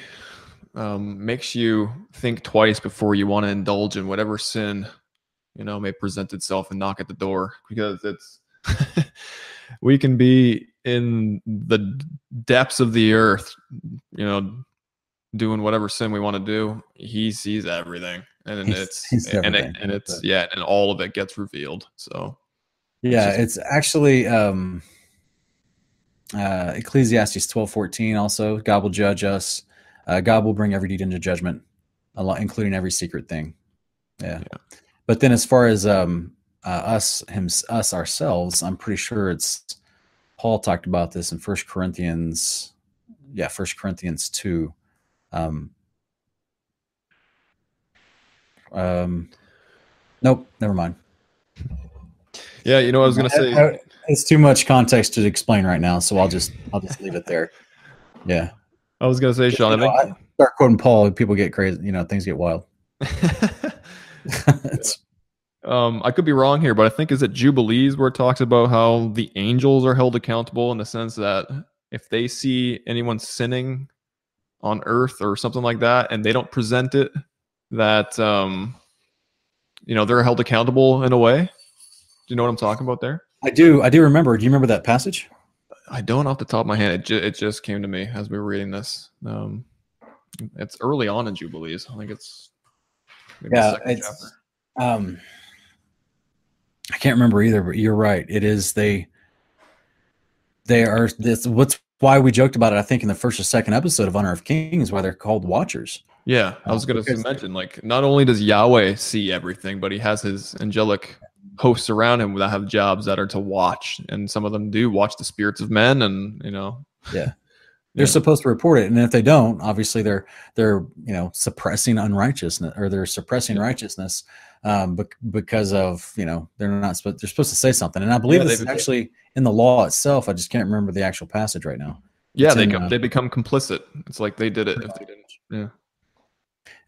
um, makes you think twice before you want to indulge in whatever sin you know may present itself and knock at the door because it's we can be in the depths of the earth, you know, doing whatever sin we want to do. He sees everything and he's, it's he's and, it, and it's yeah and all of it gets revealed so. Yeah it's, just, it's actually um uh ecclesiastes 12 14 also. God will judge us. Uh, god will bring every deed into judgment including every secret thing. Yeah, yeah. but then as far as um uh, us him us ourselves i'm pretty sure it's paul talked about this in first corinthians yeah first corinthians 2 um um, nope, never mind. Yeah, you know, I was gonna say it's too much context to explain right now, so I'll just I'll just leave it there. Yeah, I was gonna say, Sean. I think start quoting Paul, people get crazy. You know, things get wild. um, I could be wrong here, but I think is it Jubilees where it talks about how the angels are held accountable in the sense that if they see anyone sinning on earth or something like that and they don't present it, that um, you know they're held accountable in a way. Do you know what I'm talking about there? I do. I do remember. Do you remember that passage? I don't off the top of my head. It, ju- it just came to me as we were reading this. Um, it's early on in Jubilees. I think it's maybe Yeah, second it's um I can't remember either, but you're right. It is they they are this what's why we joked about it, I think, in the first or second episode of Honor of Kings, why they're called watchers. Yeah, I was going to mention like not only does Yahweh see everything, but he has his angelic hosts around him that have jobs that are to watch, and some of them do watch the spirits of men, and you know, yeah, They're Yeah. supposed to report it, and if they don't, obviously they're they're you know suppressing unrighteousness or they're suppressing Yeah. righteousness um, bec- because of you know they're not supposed they're supposed to say something, and I believe Yeah, is actually in the law itself. I just can't remember the actual passage right now. yeah, It's they in, come, uh, they become complicit. It's like they did it if they didn't. Yeah,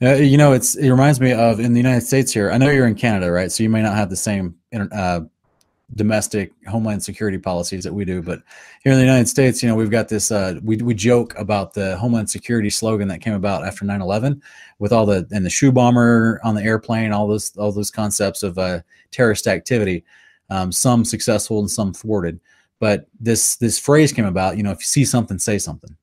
Uh, you know, it's it reminds me of in the United States here. I know you're in Canada, right? So you may not have the same uh, domestic homeland security policies that we do, but here in the United States, you know, we've got this. Uh, we we joke about the homeland security slogan that came about after 9/11, with all the and the shoe bomber on the airplane, all those all those concepts of uh, terrorist activity, um, some successful and some thwarted. But this this phrase came about. You know, if you see something, say something.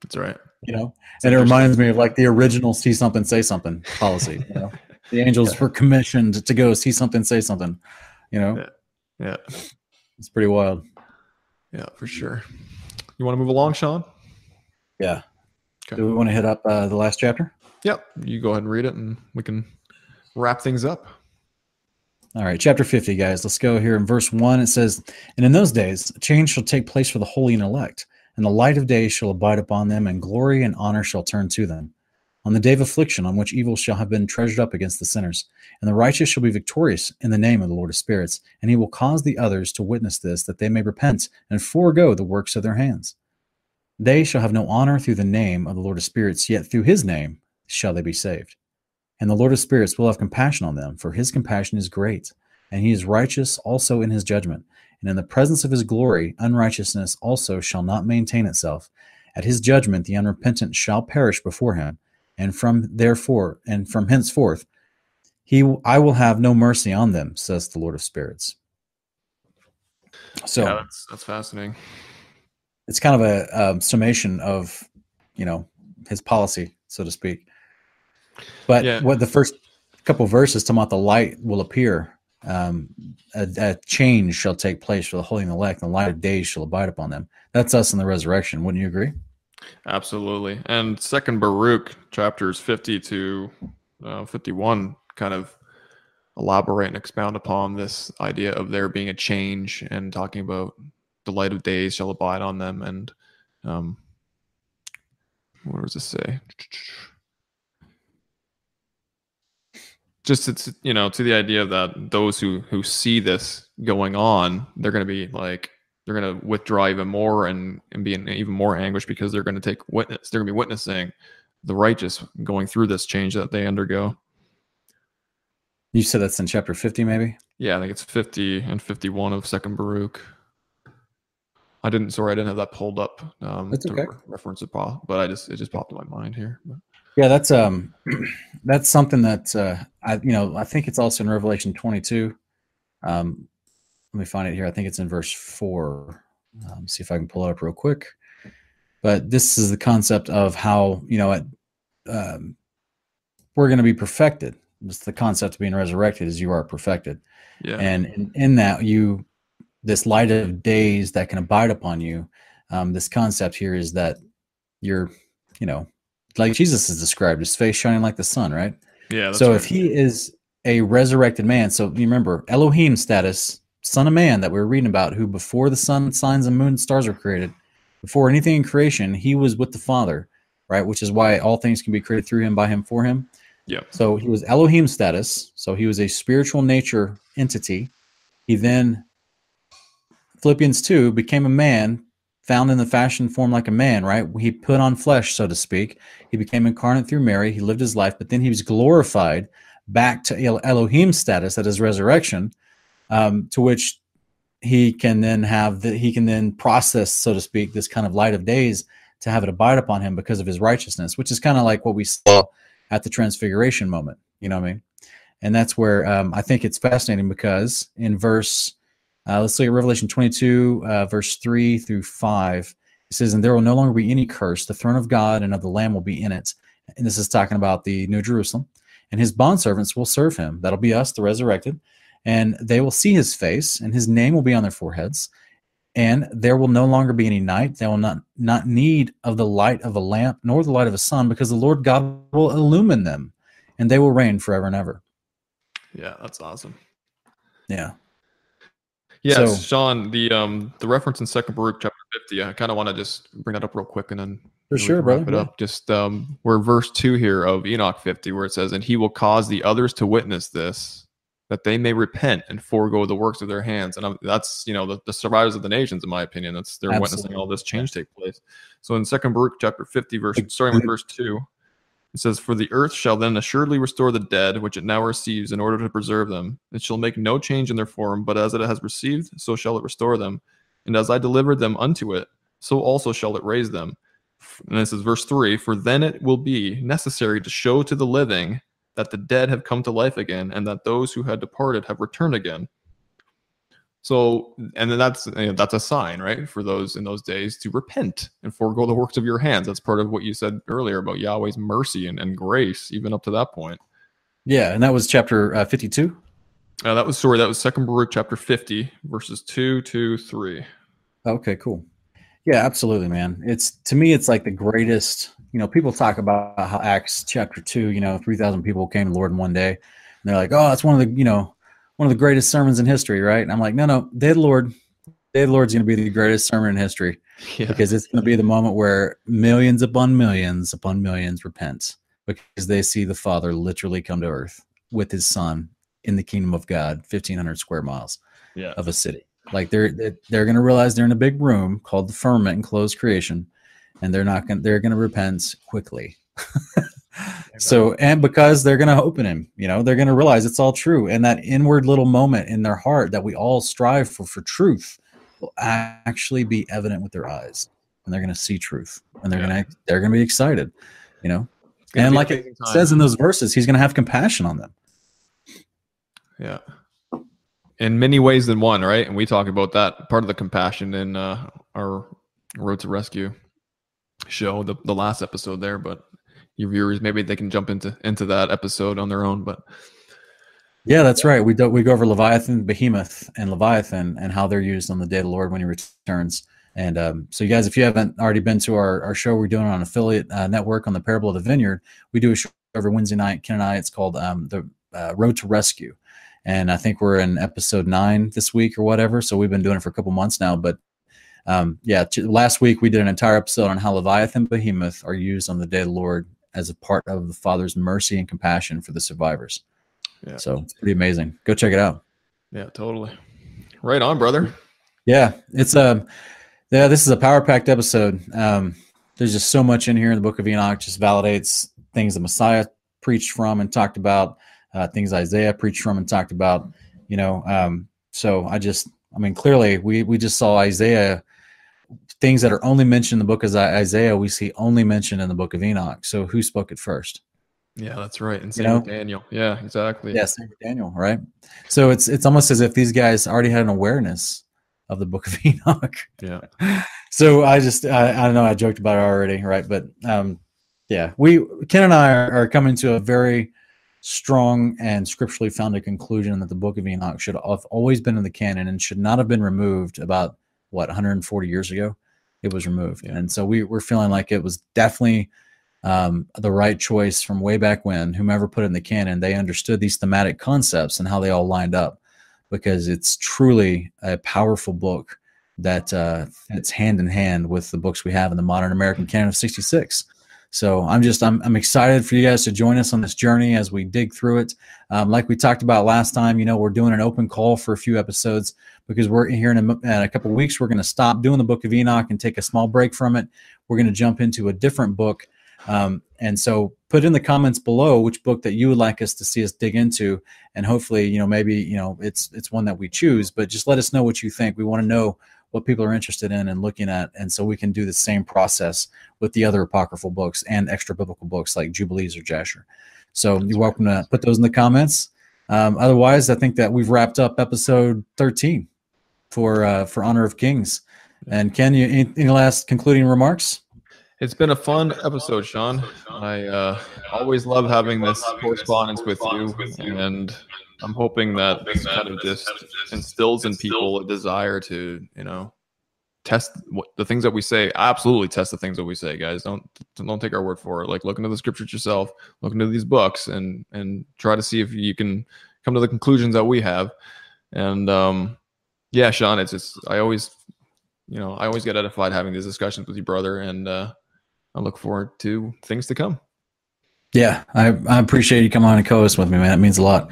that's right. You know, It's and it reminds me of like the original "see something, say something" policy. You know, the angels were commissioned to go see something, say something. You know, Yeah. Yeah, it's pretty wild. yeah, for sure. You want to move along, Sean? Yeah. Okay. Do we want to hit up uh, the last chapter? Yep. You go ahead and read it, and we can wrap things up. All right, chapter 50, guys. Let's go here in verse 1. It says, And in those days, a change shall take place for the holy and elect, and the light of day shall abide upon them, and glory and honor shall turn to them. On the day of affliction, on which evil shall have been treasured up against the sinners, and the righteous shall be victorious in the name of the Lord of spirits, and he will cause the others to witness this, that they may repent and forego the works of their hands. They shall have no honor through the name of the Lord of spirits, yet through his name shall they be saved. And the Lord of spirits will have compassion on them, for his compassion is great, and he is righteous also in his judgment. And in the presence of his glory, unrighteousness also shall not maintain itself. At his judgment, the unrepentant shall perish before him, and from therefore and from henceforth, he I will have no mercy on them, says the Lord of spirits. So yeah, that's that's fascinating. it's kind of a um, summation of you know his policy so to speak but Yeah. what the first couple verses talking about the light will appear um, a, a change shall take place for the holy and elect and the light of days shall abide upon them that's us in the resurrection wouldn't you agree Absolutely. And second Baruch chapters 50 to uh, 51 kind of elaborate and expound upon this idea of there being a change and talking about the light of days shall abide on them. And um, what does it say? Just it's you know to the idea that those who who see this going on, they're going to be like they're going to withdraw even more and, and be in even more anguish because they're going to take witness they're going to be witnessing the righteous going through this change that they undergo. You said that's in chapter 50 maybe? Yeah i think it's 50 and 51 of second baruch. I didn't sorry i didn't have that pulled up um That's to okay. re- reference it Paul, but i just it just popped in my mind here but, yeah that's um that's something that uh i you know i think it's also in revelation 22 um let me find it here. I think it's in verse 4 um, see if i can pull it up real quick. But this is the concept of how you know at, um, we're going to be perfected. It's the concept of being resurrected is you are perfected. Yeah. And in, in that you this light of days that can abide upon you um, this concept here is that you're you know like jesus is described his face shining like the sun right yeah that's so right. if he is a resurrected man so you remember elohim status son of man that we were reading about who before the sun signs and moon and stars were created before anything in creation he was with the father right which is why all things can be created through him by him for him yeah so he was Elohim status. So he was a spiritual nature entity. He then, Philippians 2, became a man found in the fashion form like a man, right? He put on flesh, so to speak. He became incarnate through Mary. He lived his life, but then he was glorified back to Elohim status at his resurrection, um, to which he can then have the, he can then process, so to speak, this kind of light of days to have it abide upon him because of his righteousness, which is kind of like what we saw at the transfiguration moment. You know what I mean? And that's where um, I think it's fascinating because in verse, uh, let's look at Revelation 22, uh, verse 3 through 5. It says, And there will no longer be any curse. The throne of God and of the Lamb will be in it. And this is talking about the New Jerusalem. And his bondservants will serve him. That'll be us, the resurrected. And they will see his face, and his name will be on their foreheads. And there will no longer be any night. They will not, not need of the light of a lamp, nor the light of a sun, because the Lord God will illumine them, and they will reign forever and ever. Yeah, that's awesome. Yeah. Yeah, so, Sean, the um the reference in Second Baruch chapter fifty, I kind of want to just bring that up real quick and then for sure, wrap brother. it up. Just um, we're verse two here of Enoch fifty, where it says, "And he will cause the others to witness this, that they may repent and forego the works of their hands." And I'm, that's you know the, the survivors of the nations, in my opinion. That's they're Absolutely. witnessing all this change take place. So in Second Baruch chapter fifty, verse starting with verse two, it says, For the earth shall then assuredly restore the dead, which it now receives, in order to preserve them. It shall make no change in their form, but as it has received, so shall it restore them. And as I delivered them unto it, so also shall it raise them. And this is verse 3 For then it will be necessary to show to the living that the dead have come to life again, and that those who had departed have returned again. So, and then that's you know, that's a sign, right, for those in those days to repent and forego the works of your hands. That's part of what you said earlier about Yahweh's mercy and, and grace, even up to that point. Yeah, and that was chapter uh, fifty-two. Uh, that was sorry, that was Second Baruch chapter fifty, verses two to three. Okay, cool. Yeah, absolutely, man. It's to me, it's like the greatest. You know, people talk about how Acts chapter two, you know, three thousand people came to the Lord in one day, and they're like, oh, it's one of the, you know, one of the greatest sermons in history, right? And I'm like, no, no, Day of the Lord, Day of the Lord's going to be the greatest sermon in history yeah. because it's going to be the moment where millions upon millions upon millions repent because they see the Father literally come to earth with His Son in the kingdom of God, 1,500 square miles yeah. of a city. Like they're they're going to realize they're in a big room called the firmament and closed creation, and they're not going they're going to repent quickly. so and because they're going to open him you know they're going to realize it's all true and that inward little moment in their heart that we all strive for for truth will actually be evident with their eyes and they're going to see truth and they're yeah. going to they're going to be excited you know? And like it time. says in those verses he's going to have compassion on them. Yeah. In many ways than one right? And we talk about that part of the compassion in uh, our road to rescue show the, the last episode there but your viewers maybe they can jump into into that episode on their own but yeah that's right. We do we go over leviathan behemoth and leviathan and how they're used on the day of the lord when he returns. And um, so you guys if you haven't already been to our, our show we're doing on affiliate uh, network on the parable of the vineyard we do a show every wednesday night. Ken and i it's called um, the uh, road to rescue. And i think we're in episode nine this week or whatever so we've been doing it for a couple months now but um, yeah, last week we did an entire episode on how Leviathan Behemoth are used on the day of the Lord as a part of the Father's mercy and compassion for the survivors. Yeah. So it's pretty amazing. Go check it out. Yeah, totally. Right on, brother. Yeah, it's a um, yeah. This is a power packed episode. Um, there's just so much in here in the Book of Enoch. Just validates things the Messiah preached from and talked about, uh, things Isaiah preached from and talked about. You know, um, so I just, I mean, clearly we we just saw Isaiah things that are only mentioned in the book of Isaiah, we see only mentioned in the book of Enoch. So who spoke it first? Yeah, that's right. And same you know? with Daniel. Yeah, exactly. Yeah, same with Daniel, right? So it's it's almost as if these guys already had an awareness of the book of Enoch. Yeah. so I just I, I don't know, I joked about it already, right? But um yeah, we Ken and I are, are coming to a very strong and scripturally founded conclusion that the book of Enoch should have always been in the canon and should not have been removed about what 140 years ago it was removed yeah. and so we were feeling like it was definitely um, the right choice from way back when whomever put it in the canon they understood these thematic concepts and how they all lined up because it's truly a powerful book that uh, it's hand in hand with the books we have in the modern american canon of 66 So I'm just I'm, I'm excited for you guys to join us on this journey as we dig through it. Um, like we talked about last time, you know, we're doing an open call for a few episodes because we're here in a, in a couple weeks. We're going to stop doing the Book of Enoch and take a small break from it. We're going to jump into a different book. Um, and so put in the comments below which book that you would like us to see us dig into and hopefully you know maybe you know it's it's one that we choose but just let us know what you think we want to know what people are interested in and looking at and so we can do the same process with the other apocryphal books and extra biblical books like jubilees or jasher so That's you're welcome right. to put those in the comments um, otherwise i think that we've wrapped up episode 13 for uh, for honor of kings and ken you any, any last concluding remarks it's been a fun episode, Sean. I uh, always love having this correspondence with you, and I'm hoping that this kind of just instills in people a desire to, you know, test what, the things that we say. Absolutely, test the things that we say, guys. Don't don't take our word for it. Like look into the scriptures yourself, look into these books, and and try to see if you can come to the conclusions that we have. And um, yeah, Sean, it's just I always, you know, I always get edified having these discussions with you, brother, and. uh I look forward to things to come. Yeah, I, I appreciate you coming on and co-host with me, man. It means a lot.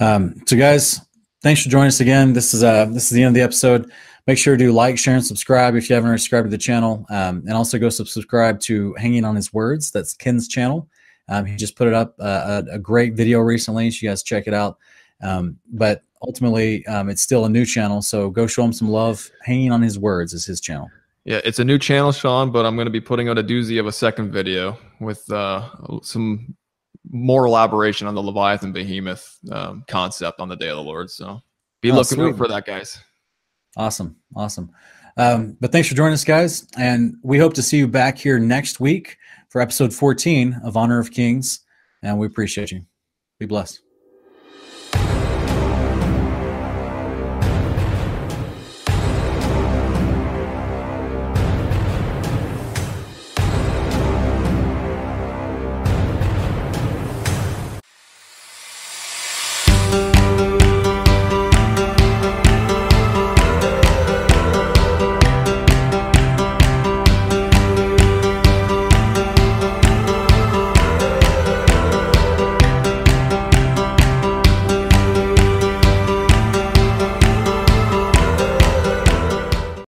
Um, so, guys, thanks for joining us again. This is uh this is the end of the episode. Make sure to like, share, and subscribe if you haven't subscribed to the channel, um, and also go subscribe to Hanging on His Words. That's Ken's channel. Um, he just put it up uh, a, a, great video recently. So you guys check it out. Um, but ultimately, um, it's still a new channel, so go show him some love. Hanging on His Words is his channel. Yeah, it's a new channel, Sean, but I'm going to be putting out a doozy of a second video with uh, some more elaboration on the Leviathan Behemoth um, concept on the Day of the Lord. So be oh, looking out for that, guys. Awesome. Awesome. Um, but thanks for joining us, guys. And we hope to see you back here next week for episode 14 of Honor of Kings. And we appreciate you. Be blessed.